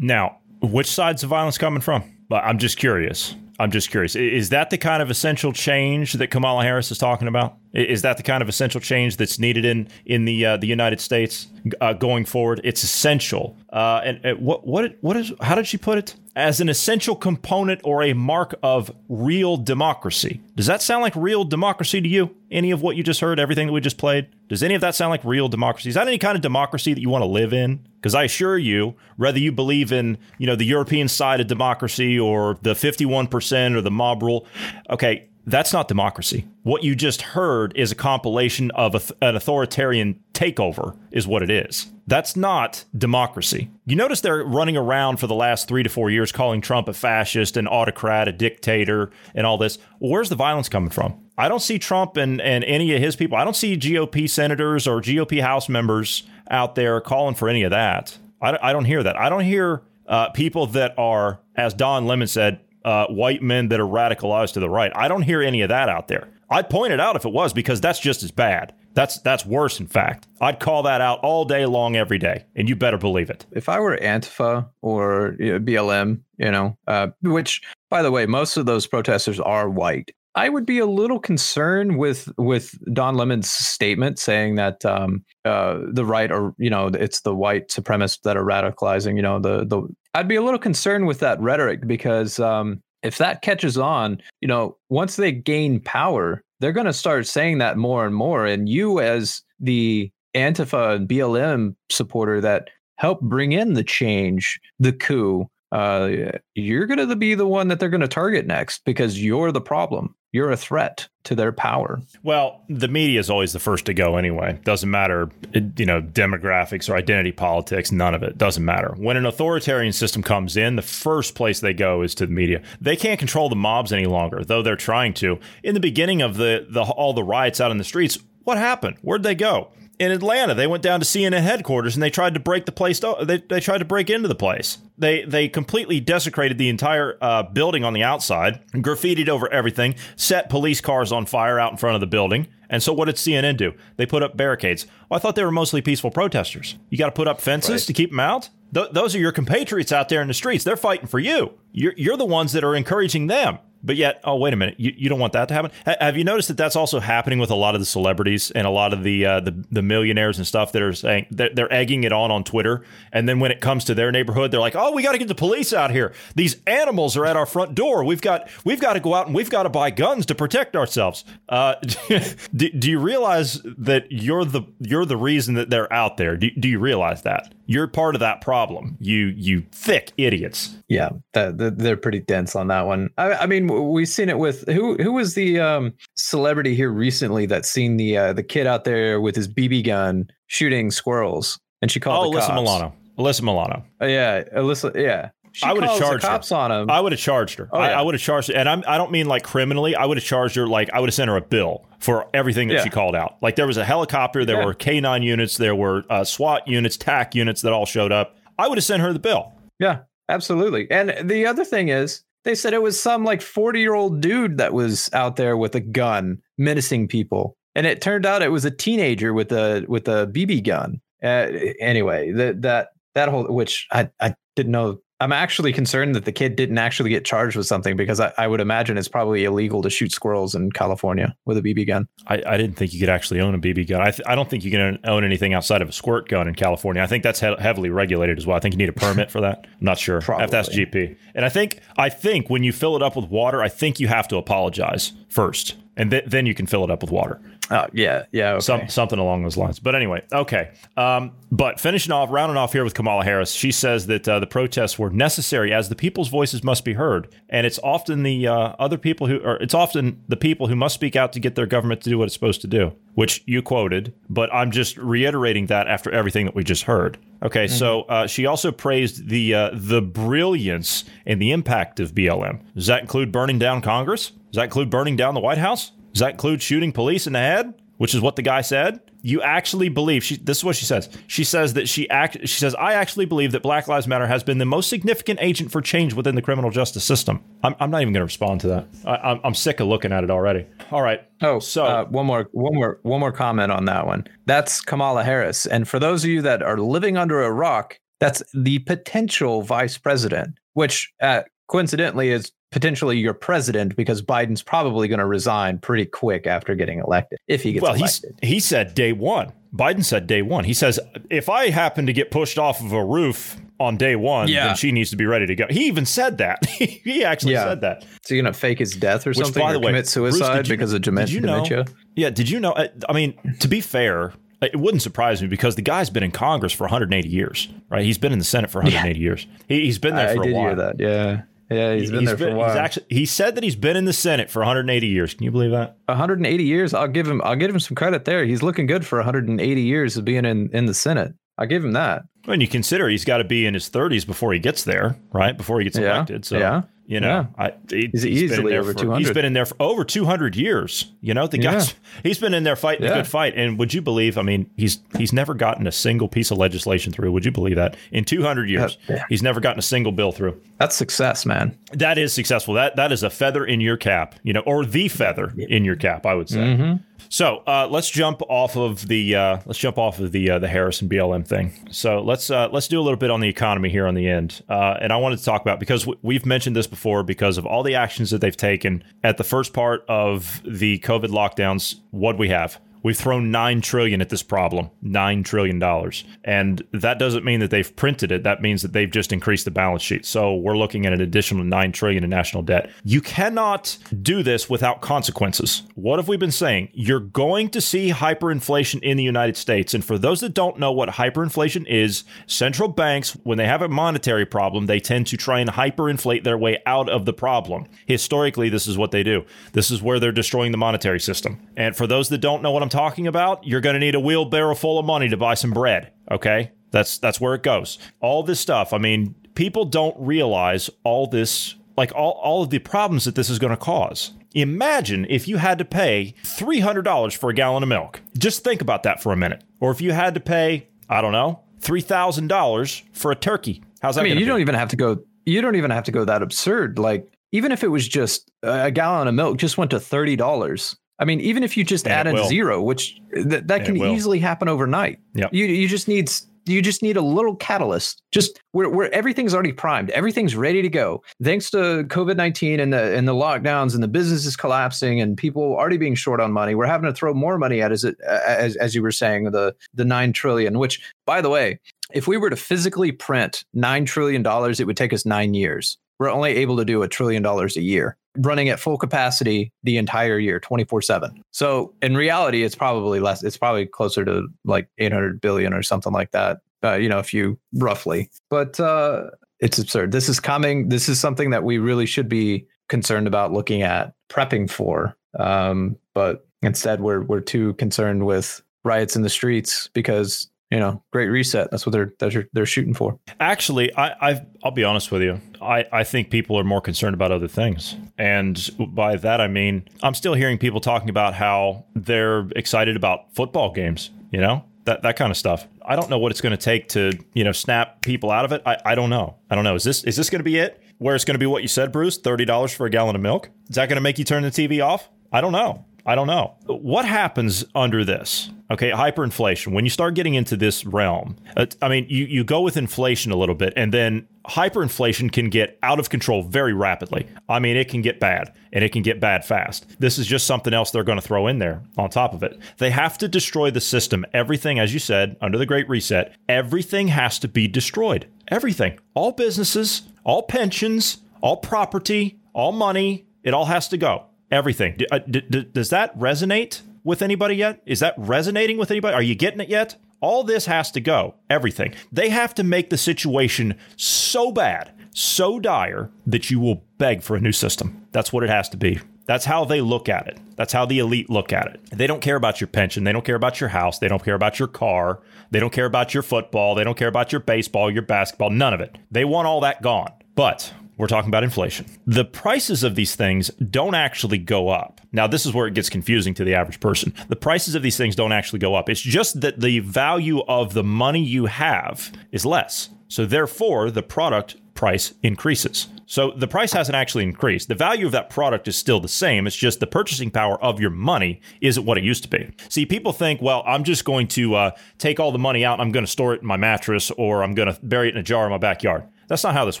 Now, which side's the violence coming from? I'm just curious. I'm just curious. Is that the kind of essential change that Kamala Harris is talking about? Is that the kind of essential change that's needed in in the uh, the United States uh, going forward? It's essential. Uh, and, and what what what is how did she put it? As an essential component or a mark of real democracy. Does that sound like real democracy to you? Any of what you just heard, everything that we just played? Does any of that sound like real democracy? Is that any kind of democracy that you want to live in? Because I assure you, whether you believe in, you know, the European side of democracy or the 51% or the mob rule, okay, that's not democracy. What you just heard is a compilation of a, an authoritarian takeover, is what it is. That's not democracy. You notice they're running around for the last three to four years calling Trump a fascist, an autocrat, a dictator, and all this. Where's the violence coming from? I don't see Trump and, and any of his people. I don't see GOP senators or GOP House members out there calling for any of that. I, I don't hear that. I don't hear uh, people that are, as Don Lemon said, uh, white men that are radicalized to the right. I don't hear any of that out there. I'd point it out if it was because that's just as bad. That's that's worse. In fact, I'd call that out all day long, every day, and you better believe it. If I were Antifa or you know, BLM, you know, uh, which by the way, most of those protesters are white. I would be a little concerned with with Don Lemon's statement saying that um, uh, the right or you know it's the white supremacists that are radicalizing. You know the the I'd be a little concerned with that rhetoric because um, if that catches on, you know, once they gain power, they're going to start saying that more and more. And you, as the Antifa and BLM supporter that helped bring in the change, the coup, uh, you're going to be the one that they're going to target next because you're the problem. You're a threat to their power. Well, the media is always the first to go anyway. Doesn't matter, you know, demographics or identity politics, none of it doesn't matter. When an authoritarian system comes in, the first place they go is to the media. They can't control the mobs any longer, though they're trying to. In the beginning of the, the all the riots out in the streets, what happened? Where'd they go? In Atlanta. They went down to CNN headquarters and they tried to break the place. They, they tried to break into the place. They they completely desecrated the entire uh, building on the outside, graffitied over everything, set police cars on fire out in front of the building. And so, what did CNN do? They put up barricades. Well, I thought they were mostly peaceful protesters. You got to put up fences right. to keep them out. Th- those are your compatriots out there in the streets. They're fighting for you. You're, you're the ones that are encouraging them. But yet, oh wait a minute, you, you don't want that to happen. H- have you noticed that that's also happening with a lot of the celebrities and a lot of the uh, the, the millionaires and stuff that are saying they're, they're, egging it on on Twitter, and then when it comes to their neighborhood, they're like, oh, we got to get the police out here. These animals are at our front door. We've got we've got to go out and we've got to buy guns to protect ourselves. Uh, [laughs] do, do, you realize that you're the you're the reason that they're out there? Do, do you realize that? You're part of that problem. You you thick idiots. Yeah, that, that, they're pretty dense on that one. I, I, mean, we've seen it with who who was the um, celebrity here recently that seen the uh, the kid out there with his BB gun shooting squirrels, and she called. Oh, Alyssa Milano. Alyssa Milano. Uh, yeah, Alyssa. Yeah, she I would have charged cops her. on him. I would have charged her. Oh, yeah. I, I would have charged her, and I'm, I don't mean like criminally. I would have charged her like I would have sent her a bill for everything that yeah. she called out. Like there was a helicopter, there yeah. were K9 units, there were uh, SWAT units, TAC units that all showed up. I would have sent her the bill. Yeah, absolutely. And the other thing is, they said it was some like 40 year old dude that was out there with a gun menacing people. And it turned out it was a teenager with a with a BB gun. Uh, anyway, that that that whole which I I didn't know I'm actually concerned that the kid didn't actually get charged with something because I, I, would imagine it's probably illegal to shoot squirrels in California with a BB gun. I, I didn't think you could actually own a BB gun. I, th- I don't think you can own anything outside of a squirt gun in California. I think that's he- heavily regulated as well. I think you need a permit for that. I'm not sure probably. if that's GP. And I think I think when you fill it up with water, I think you have to apologize first, and th- then you can fill it up with water. Oh yeah, yeah, okay. Some, something along those lines. But anyway, okay. Um, but finishing off, rounding off here with Kamala Harris, she says that uh, the protests were necessary as the people's voices must be heard, and it's often the uh, other people who, or it's often the people who must speak out to get their government to do what it's supposed to do, which you quoted. But I'm just reiterating that after everything that we just heard. Okay, mm-hmm. so uh, she also praised the uh, the brilliance and the impact of BLM. Does that include burning down Congress? Does that include burning down the White House? Does that include shooting police in the head? Which is what the guy said. You actually believe she. This is what she says. She says that she act. She says I actually believe that Black Lives Matter has been the most significant agent for change within the criminal justice system. I'm, I'm not even going to respond to that. I, am I'm sick of looking at it already. All right. Oh, so uh, one more, one more, one more comment on that one. That's Kamala Harris, and for those of you that are living under a rock, that's the potential vice president, which uh, coincidentally is potentially your president because Biden's probably going to resign pretty quick after getting elected if he gets well, elected. he said day one. Biden said day one. He says if I happen to get pushed off of a roof on day one, yeah. then she needs to be ready to go. He even said that. [laughs] he actually yeah. said that. So you're gonna fake his death or Which, something, by the or way, commit suicide Bruce, you, because of dementia? You know, dementia? Yeah. Did you know? I mean, to be fair, it wouldn't surprise me because the guy's been in Congress for 180 years, right? He's been in the Senate for 180 yeah. years. He, has been there for I a while. that. Yeah. Yeah, he's been he's there been, for a while. He's actually he said that he's been in the Senate for 180 years. Can you believe that? 180 years. I'll give him I'll give him some credit there. He's looking good for 180 years of being in in the Senate. I give him that. When you consider he's got to be in his 30s before he gets there, right? Before he gets Yeah, elected. So, yeah, you know, yeah. I, he, He's been in easily there over for- 200. He's been in there for over 200 years. You know, the Yeah. guy's he's been in there fighting a good fight. And would you believe? I mean, he's he's never gotten a single piece of legislation through. Would you believe that in 200 years, Yeah. he's never gotten a single bill through? That's success, man. That is successful. That that is a feather in your cap, you know, or the feather in your cap, I would say. Mhm. So uh, let's jump off of the uh, let's jump off of the uh, the Harris and BLM thing. So let's uh, let's do a little bit on the economy here on the end, uh, and I wanted to talk about because we've mentioned this before because of all the actions that they've taken at the first part of the COVID lockdowns. What we have. We've thrown nine trillion at this problem, nine trillion dollars, and that doesn't mean that they've printed it. That means that they've just increased the balance sheet. So we're looking at an additional nine trillion in national debt. You cannot do this without consequences. What have we been saying? You're going to see hyperinflation in the United States, and for those that don't know what hyperinflation is, central banks, when they have a monetary problem, they tend to try and hyperinflate their way out of the problem. Historically, this is what they do. This is where they're destroying the monetary system. And for those that don't know what I'm talking about, you're going to need a wheelbarrow full of money to buy some bread. Okay, that's that's where it goes. All this stuff. I mean, people don't realize all this, like all all of the problems that this is going to cause. Imagine if you had to pay $300 for a gallon of milk. Just think about that for a minute. Or if you had to pay, I don't know, $3,000 for a turkey. How's that I mean, you be? don't even have to go. You don't even have to go that absurd. Like, even if it was just a gallon of milk just went to thirty dollars. I mean, even if you just And added will. zero, which th- that And can easily happen overnight. Yep. You you just need you just need a little catalyst. Just where where everything's already primed, everything's ready to go. Thanks to COVID nineteen and the and the lockdowns and the business is collapsing and people already being short on money. We're having to throw more money at as it as as you were saying the the nine trillion. Which by the way, if we were to physically print nine trillion dollars, it would take us nine years. We're only able to do a trillion dollars a year, running at full capacity the entire year, 24 7. So in reality, it's probably less, it's probably closer to like 800 billion or something like that, uh, you know, if you roughly. But uh, it's absurd. This is coming. This is something that we really should be concerned about looking at, prepping for. Um, but instead, we're, we're too concerned with riots in the streets because you know, great reset. That's what they're they're, they're shooting for. Actually, I, I I'll be honest with you. I, I think people are more concerned about other things, and by that I mean I'm still hearing people talking about how they're excited about football games. You know that that kind of stuff. I don't know what it's going to take to you know snap people out of it. I, I don't know. I don't know. Is this is this going to be it? Where it's going to be what you said, Bruce? Thirty dollars for a gallon of milk? Is that going to make you turn the TV off? I don't know. I don't know. What happens under this? Okay, hyperinflation. When you start getting into this realm, uh, I mean, you, you go with inflation a little bit, and then hyperinflation can get out of control very rapidly. I mean, it can get bad, and it can get bad fast. This is just something else they're going to throw in there on top of it. They have to destroy the system. Everything, as you said, under the Great Reset, everything has to be destroyed. Everything. All businesses, all pensions, all property, all money, it all has to go. Everything. Uh, d- d- does that resonate with anybody yet? Is that resonating with anybody? Are you getting it yet? All this has to go. Everything. They have to make the situation so bad, so dire, that you will beg for a new system. That's what it has to be. That's how they look at it. That's how the elite look at it. They don't care about your pension. They don't care about your house. They don't care about your car. They don't care about your football. They don't care about your baseball, your basketball, none of it. They want all that gone. But we're talking about inflation. The prices of these things don't actually go up. Now, this is where it gets confusing to the average person. The prices of these things don't actually go up. It's just that the value of the money you have is less. So, therefore, the product price increases. So, the price hasn't actually increased. The value of that product is still the same. It's just the purchasing power of your money isn't what it used to be. See, people think, well, I'm just going to uh, take all the money out I'm going to store it in my mattress or I'm going to bury it in a jar in my backyard. That's not how this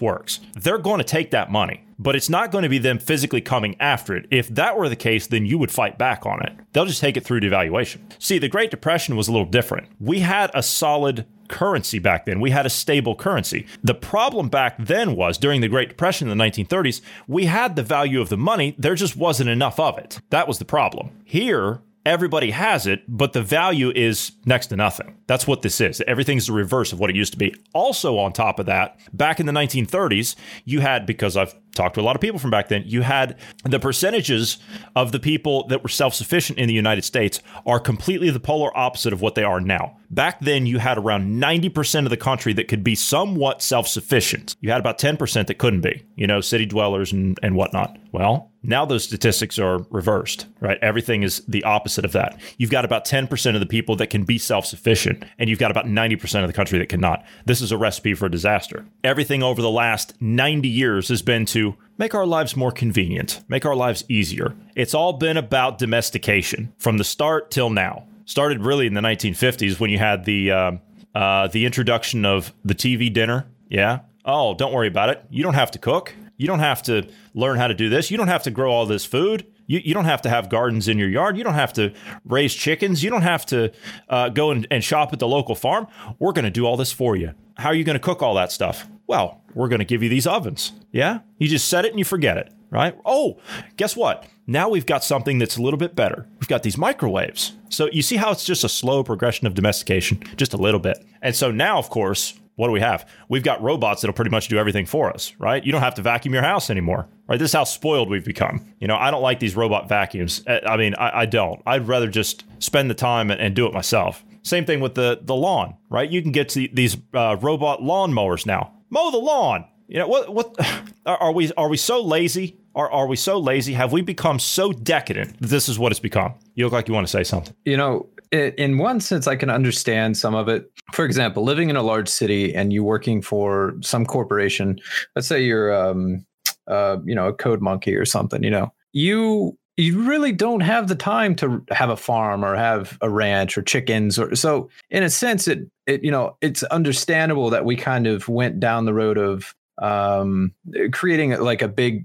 works. They're going to take that money, but it's not going to be them physically coming after it. If that were the case, then you would fight back on it. They'll just take it through devaluation. See, the Great Depression was a little different. We had a solid currency back then. We had a stable currency. The problem back then was during the Great Depression in the 1930s, we had the value of the money, there just wasn't enough of it. That was the problem. Here, Everybody has it, but the value is next to nothing. That's what this is. Everything's the reverse of what it used to be. Also, on top of that, back in the 1930s, you had, because I've talked to a lot of people from back then, you had the percentages of the people that were self sufficient in the United States are completely the polar opposite of what they are now. Back then, you had around 90% of the country that could be somewhat self sufficient. You had about 10% that couldn't be, you know, city dwellers and, and whatnot. Well, now those statistics are reversed, right? Everything is the opposite of that. You've got about 10% of the people that can be self sufficient, and you've got about 90% of the country that cannot. This is a recipe for disaster. Everything over the last 90 years has been to make our lives more convenient, make our lives easier. It's all been about domestication from the start till now started really in the 1950s when you had the uh, uh, the introduction of the TV dinner. Yeah. Oh, don't worry about it. You don't have to cook. You don't have to learn how to do this. You don't have to grow all this food. You, you don't have to have gardens in your yard. You don't have to raise chickens. You don't have to uh, go and, and shop at the local farm. We're going to do all this for you. How are you going to cook all that stuff? Well, we're going to give you these ovens. Yeah. You just set it and you forget it, right? Oh, guess what? Now we've got something that's a little bit better. We've got these microwaves. So you see how it's just a slow progression of domestication, just a little bit. And so now, of course, what do we have? We've got robots that'll pretty much do everything for us, right? You don't have to vacuum your house anymore, right? This is how spoiled we've become. You know, I don't like these robot vacuums. I mean, I, I don't. I'd rather just spend the time and, and, do it myself. Same thing with the the lawn, right? You can get these uh, robot lawn mowers now. Mow the lawn. You know what? What [sighs] are we? Are we so lazy? Are, are we so lazy? Have we become so decadent this is what it's become? You look like you want to say something. You know, in one sense, I can understand some of it. For example, living in a large city and you working for some corporation, let's say you're, um, uh, you know, a code monkey or something, you know, you you really don't have the time to have a farm or have a ranch or chickens or so in a sense it it you know it's understandable that we kind of went down the road of um creating like a big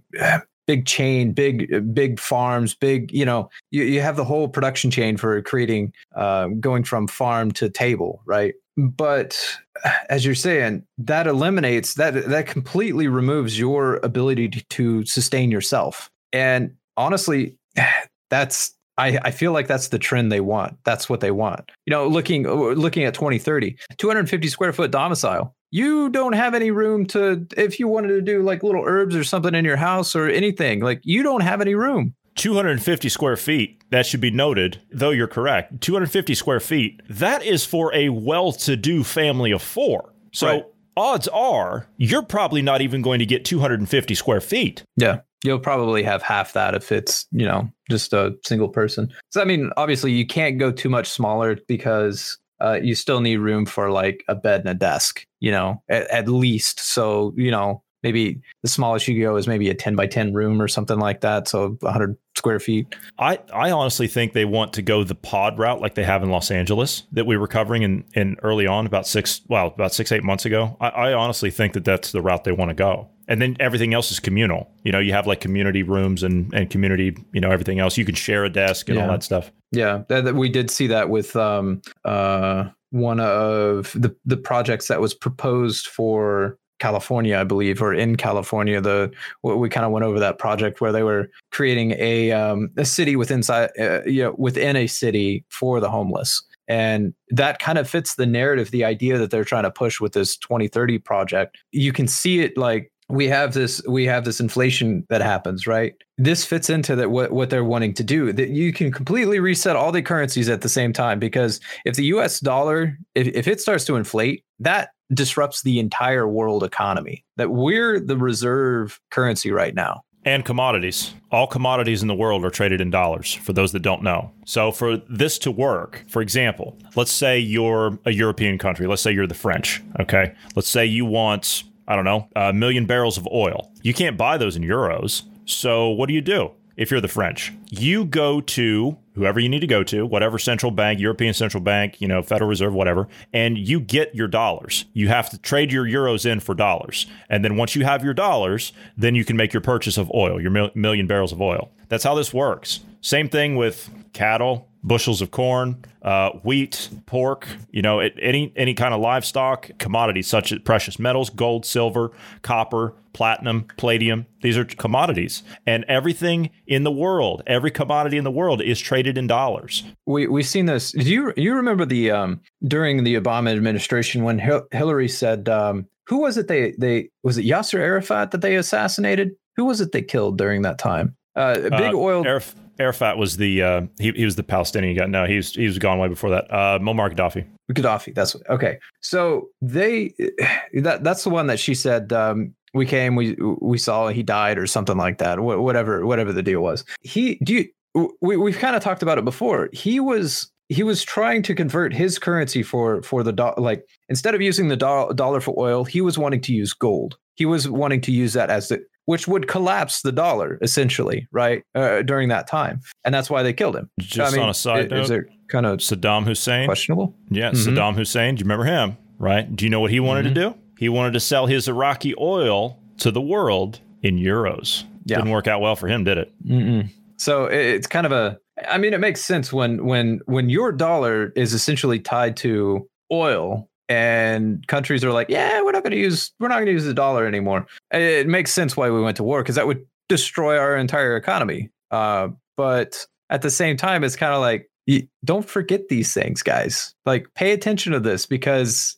big chain, big big farms, big you know you, you have the whole production chain for creating uh, going from farm to table, right? But as you're saying, that eliminates that that completely removes your ability to, to sustain yourself. And honestly, [sighs] that's I, I feel like that's the trend they want. That's what they want. You know, looking looking at 2030, 250 square foot domicile you don't have any room to if you wanted to do like little herbs or something in your house or anything like you don't have any room. 250 square feet that should be noted though you're correct. 250 square feet that is for a well-to-do family of four. So right. odds are you're probably not even going to get 250 square feet. Yeah you'll probably have half that if it's you know just a single person. So i mean obviously you can't go too much smaller because uh, you still need room for like a bed and a desk, you know, at, at, least. So, you know, maybe the smallest you go is maybe a 10 by 10 room or something like that. So 100 square feet. I, I honestly think they want to go the pod route like they have in Los Angeles that we were covering in, in early on about six, well, about six, eight months ago. I, I honestly think that that's the route they want to go and then everything else is communal. You know, you have like community rooms and and community, you know, everything else. You can share a desk and yeah. all that stuff. Yeah, that, we did see that with um uh one of the the projects that was proposed for California, I believe, or in California. The we kind of went over that project where they were creating a um, a city within uh, you know within a city for the homeless, and that kind of fits the narrative, the idea that they're trying to push with this 2030 project. You can see it like we have this we have this inflation that happens right this fits into that what, what they're wanting to do that you can completely reset all the currencies at the same time because if the us dollar if, if it starts to inflate that disrupts the entire world economy that we're the reserve currency right now and commodities. All commodities in the world are traded in dollars for those that don't know. So, for this to work, for example, let's say you're a European country. Let's say you're the French. Okay. Let's say you want I don't know, a million barrels of oil. You can't buy those in euros. So what do you do if you're the French? You go to whoever you need to go to, whatever central bank, European Central Bank, you know, Federal Reserve, whatever, and you get your dollars. You have to trade your euros in for dollars. And then once you have your dollars, then you can make your purchase of oil, your million barrels of oil. That's how this works. Same thing with cattle, bushels of corn, uh, wheat, pork, you know, any any kind of livestock, commodities such as precious metals, gold, silver, copper, platinum, palladium. These are commodities, and everything in the world, every commodity in the world, is traded in dollars. We we've seen this. Do you you remember the um during the Obama administration when Hil- Hillary said um who was it they they was it Yasser Arafat that they assassinated? Who was it they killed during that time? Uh, big Uh, oil. Araf- Arafat was the uh, he, he was the Palestinian guy. No, he was he was gone way before that. Uh, Muammar Gaddafi. Gaddafi. That's okay. So they [sighs] that that's the one that she said. Um, we came, we we saw he died or something like that. Wh- whatever whatever the deal was. He do you, we we've kind of talked about it before. He was he was trying to convert his currency for for the do- like instead of using the do- dollar for oil, he was wanting to use gold. He was wanting to use that as the which would collapse the dollar essentially, right? Uh, during that time, and that's why they killed him. Just on a side i- is note, there kind of Saddam Hussein. questionable? Yeah, Mhm. Saddam Hussein. Do you remember him? Right? Do you know what he wanted Mm-hmm. to do? He wanted to sell his Iraqi oil to the world in euros. Yeah. Didn't work out well for him, did it? Mm-mm. So it's kind of a. I mean, it makes sense when when when your dollar is essentially tied to oil, and countries are like, "Yeah, we're not going to use we're not going to use the dollar anymore." It makes sense why we went to war because that would destroy our entire economy. Uh, but at the same time, it's kind of like don't forget these things, guys. Like, pay attention to this because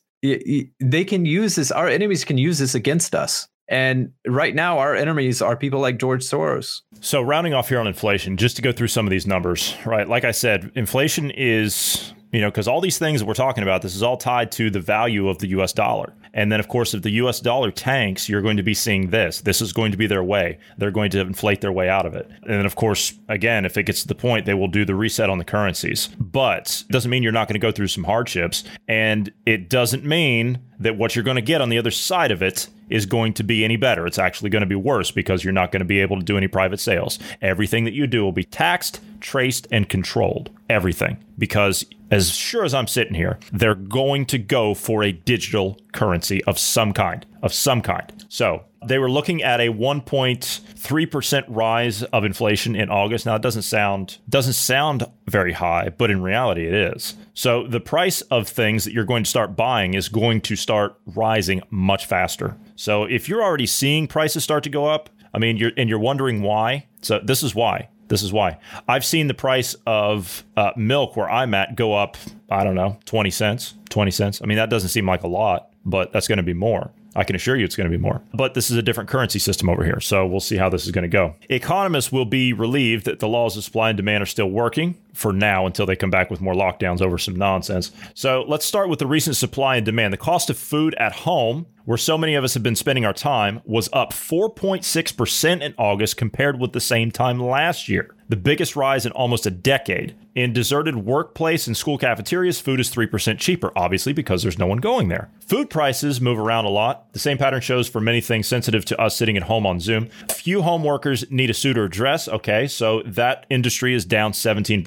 y- y- they can use this. Our enemies can use this against us. And right now, our enemies are people like George Soros. So, rounding off here on inflation, just to go through some of these numbers, right? Like I said, inflation is, you know, because all these things that we're talking about, this is all tied to the value of the US dollar. And then, of course, if the US dollar tanks, you're going to be seeing this. This is going to be their way. They're going to inflate their way out of it. And then, of course, again, if it gets to the point, they will do the reset on the currencies. But doesn't mean you're not going to go through some hardships. And it doesn't mean that what you're going to get on the other side of it is going to be any better. It's actually going to be worse because you're not going to be able to do any private sales. Everything that you do will be taxed, traced, and controlled. Everything. Because as sure as I'm sitting here, they're going to go for a digital currency of some kind. Of some kind. So they were looking at a 1.3% rise of inflation in August. Now it doesn't sound doesn't sound very high, but in reality it is. So the price of things that you're going to start buying is going to start rising much faster. So if you're already seeing prices start to go up, I mean, you're and you're wondering why. So this is why. This is why. I've seen the price of uh, milk where I'm at go up. I don't know, twenty cents. Twenty cents. I mean, that doesn't seem like a lot, but that's going to be more. I can assure you it's going to be more. But this is a different currency system over here. So we'll see how this is going to go. Economists will be relieved that the laws of supply and demand are still working for now until they come back with more lockdowns over some nonsense. So let's start with the recent supply and demand. The cost of food at home, where so many of us have been spending our time, was up 4.6% in August compared with the same time last year. The biggest rise in almost a decade. In deserted workplace and school cafeterias, food is 3% cheaper, obviously, because there's no one going there. Food prices move around a lot. The same pattern shows for many things sensitive to us sitting at home on Zoom. Few home workers need a suit or dress. Okay, so that industry is down 17%.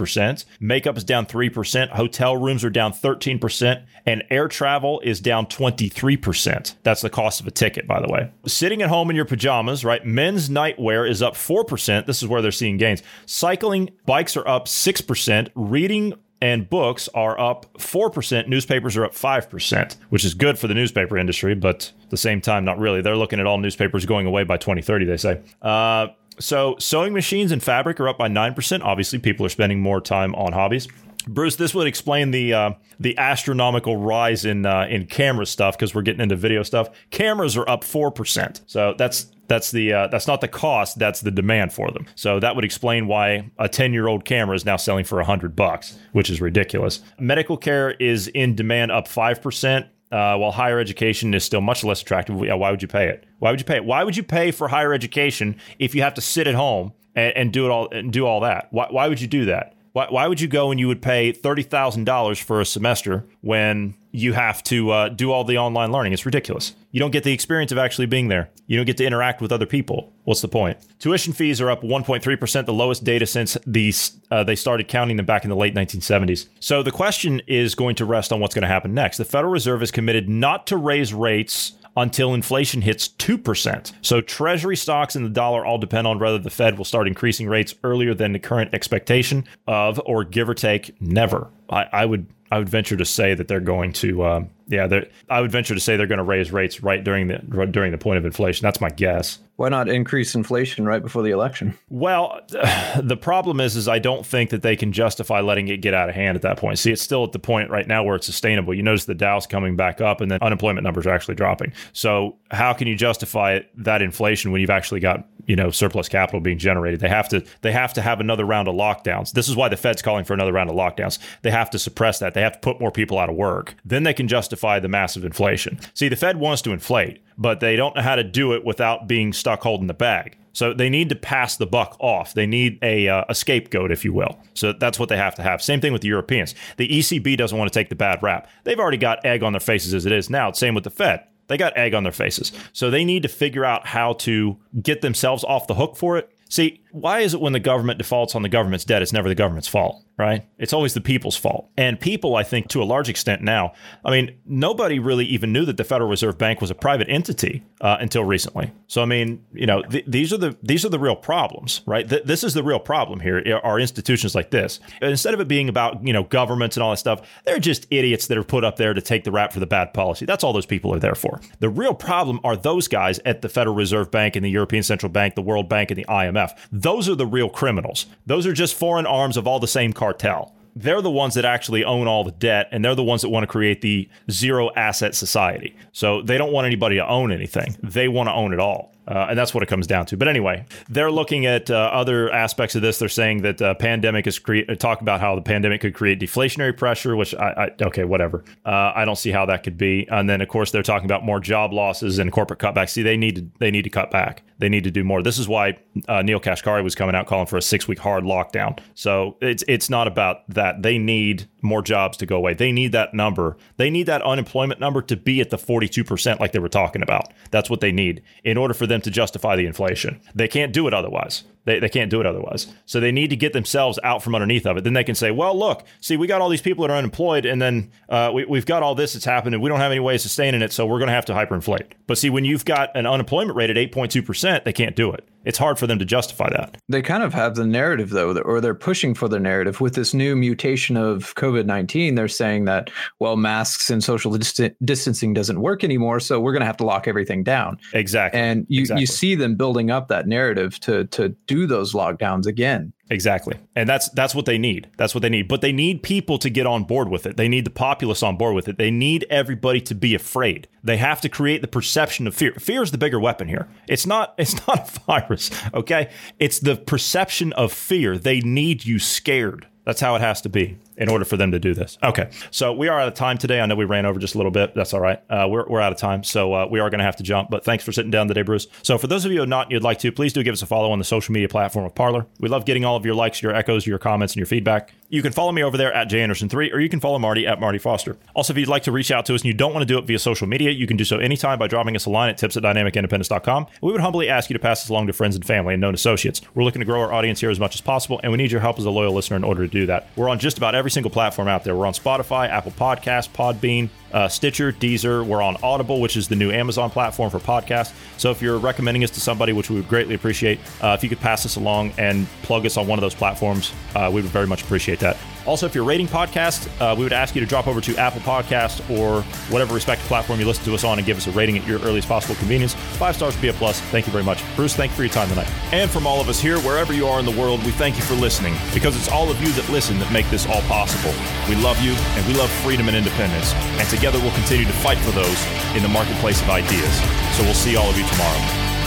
Makeup is down 3%. Hotel rooms are down 13%. And air travel is down 23%. That's the cost of a ticket, by the way. Sitting at home in your pajamas, right? Men's nightwear is up 4%. This is where they're seeing gains. Cycling, bikes are up 6%. Reading and books are up 4%. Newspapers are up 5%, which is good for the newspaper industry, but at the same time, not really. They're looking at all newspapers going away by 2030, they say. Uh, so sewing machines and fabric are up by 9%. Obviously, people are spending more time on hobbies. Bruce, this would explain the uh, the astronomical rise in uh, in camera stuff because we're getting into video stuff. Cameras are up four percent, so that's that's the uh, that's not the cost, that's the demand for them. So that would explain why a ten year old camera is now selling for hundred bucks, which is ridiculous. Medical care is in demand, up five percent. Uh, while higher education is still much less attractive, yeah, why would you pay it? Why would you pay it? Why would you pay for higher education if you have to sit at home and, and do it all and do all that? Why, why would you do that? Why, why would you go and you would pay thirty thousand dollars for a semester when you have to uh, do all the online learning? It's ridiculous. You don't get the experience of actually being there. You don't get to interact with other people. What's the point? Tuition fees are up 1.3 percent, the lowest data since the uh, they started counting them back in the late 1970s. So the question is going to rest on what's going to happen next. The Federal Reserve is committed not to raise rates until inflation hits 2%. So Treasury stocks and the dollar all depend on whether the Fed will start increasing rates earlier than the current expectation of, or give or take, never. I, I would I would venture to say that they're going to, uh, yeah, I would venture to say they're going to raise rates right during the during the point of inflation. That's my guess. Why not increase inflation right before the election? Well, [sighs] the problem is, is I don't think that they can justify letting it get out of hand at that point. See, it's still at the point right now where it's sustainable. You notice the Dow's coming back up, and then unemployment numbers are actually dropping. So, how can you justify that inflation when you've actually got you know surplus capital being generated? They have to they have to have another round of lockdowns. This is why the Fed's calling for another round of lockdowns. They have to suppress that. They have to put more people out of work. Then they can justify the massive inflation. See, the Fed wants to inflate but they don't know how to do it without being stuck holding the bag. So they need to pass the buck off. They need a, uh, a scapegoat, if you will. So that's what they have to have. Same thing with the Europeans. The ECB doesn't want to take the bad rap. They've already got egg on their faces as it is now. Same with the Fed. They got egg on their faces. So they need to figure out how to get themselves off the hook for it. See, why is it when the government defaults on the government's debt, it's never the government's fault? right? It's always the people's fault. And people, I think, to a large extent now, I mean, nobody really even knew that the Federal Reserve Bank was a private entity uh, until recently. So, I mean, you know, th- these are the these are the real problems, right? Th- this is the real problem here. Are institutions like this instead of it being about you know governments and all that stuff, they're just idiots that are put up there to take the rap for the bad policy. That's all those people are there for. The real problem are those guys at the Federal Reserve Bank and the European Central Bank, the World Bank, and the IMF. Those are the real criminals. Those are just foreign arms of all the same cartel. They're the ones that actually own all the debt, and they're the ones that want to create the zero asset society. So they don't want anybody to own anything. They want to own it all. Uh, and that's what it comes down to. But anyway, they're looking at uh, other aspects of this. They're saying that uh, pandemic is create uh, talk about how the pandemic could create deflationary pressure, which I, I okay, whatever. Uh, I don't see how that could be. And then of course they're talking about more job losses and corporate cutbacks. See, they need to they need to cut back. They need to do more. This is why uh, Neel Kashkari was coming out calling for a six week hard lockdown. So it's it's not about that. They need more jobs to go away. They need that number. They need that unemployment number to be at the 42% like they were talking about. That's what they need in order for them to justify the inflation. They can't do it otherwise. They, they can't do it otherwise. So they need to get themselves out from underneath of it. Then they can say, well, look, see, we got all these people that are unemployed, and then uh, we, we've got all this that's happened, and we don't have any way of sustaining it, so we're going to have to hyperinflate. But see, when you've got an unemployment rate at 8.2%, they can't do it it's hard for them to justify that. They kind of have the narrative though, or they're pushing for the narrative with this new mutation of COVID nineteen. They're saying that well, masks and social dist- distancing doesn't work anymore, so we're going to have to lock everything down. Exactly, and you exactly. you see them building up that narrative to to do those lockdowns again. Exactly. And that's that's what they need. That's what they need. But they need people to get on board with it. They need the populace on board with it. They need everybody to be afraid. They have to create the perception of fear. Fear is the bigger weapon here. It's not [laughs] it's not a virus, okay? It's the perception of fear. They need you scared. That's how it has to be in order for them to do this. Okay, so we are out of time today. I know we ran over just a little bit. That's all right. Uh, we're, we're out of time, so uh, we are going to have to jump. But thanks for sitting down today, Bruce. So for those of you who are not, you'd like to, please do give us a follow on the social media platform of Parler. We love getting all of your likes, your echoes, your comments, and your feedback. You can follow me over there at janderson3, or you can follow Marty at Marty Foster. Also, if you'd like to reach out to us and you don't want to do it via social media, you can do so anytime by dropping us a line at tips at dynamicindependence.com. We would humbly ask you to pass this along to friends and family and known associates. We're looking to grow our audience here as much as possible, and we need your help as a loyal listener in order to do that. We're on just about every single platform out there. We're on Spotify, Apple Podcasts, Podbean, uh, Stitcher, Deezer. We're on Audible, which is the new Amazon platform for podcasts. So if you're recommending us to somebody, which we would greatly appreciate, uh, if you could pass us along and plug us on one of those platforms, uh, we would very much appreciate that. Also, if you're rating podcasts, uh, we would ask you to drop over to Apple Podcast or whatever respective platform you listen to us on and give us a rating at your earliest possible convenience. Five stars would be a plus. Thank you very much. Bruce, thank you for your time tonight. And from all of us here, wherever you are in the world, we thank you for listening because it's all of you that listen that make this all possible. We love you and we love freedom and independence. And together we'll continue to fight for those in the marketplace of ideas. So we'll see all of you tomorrow.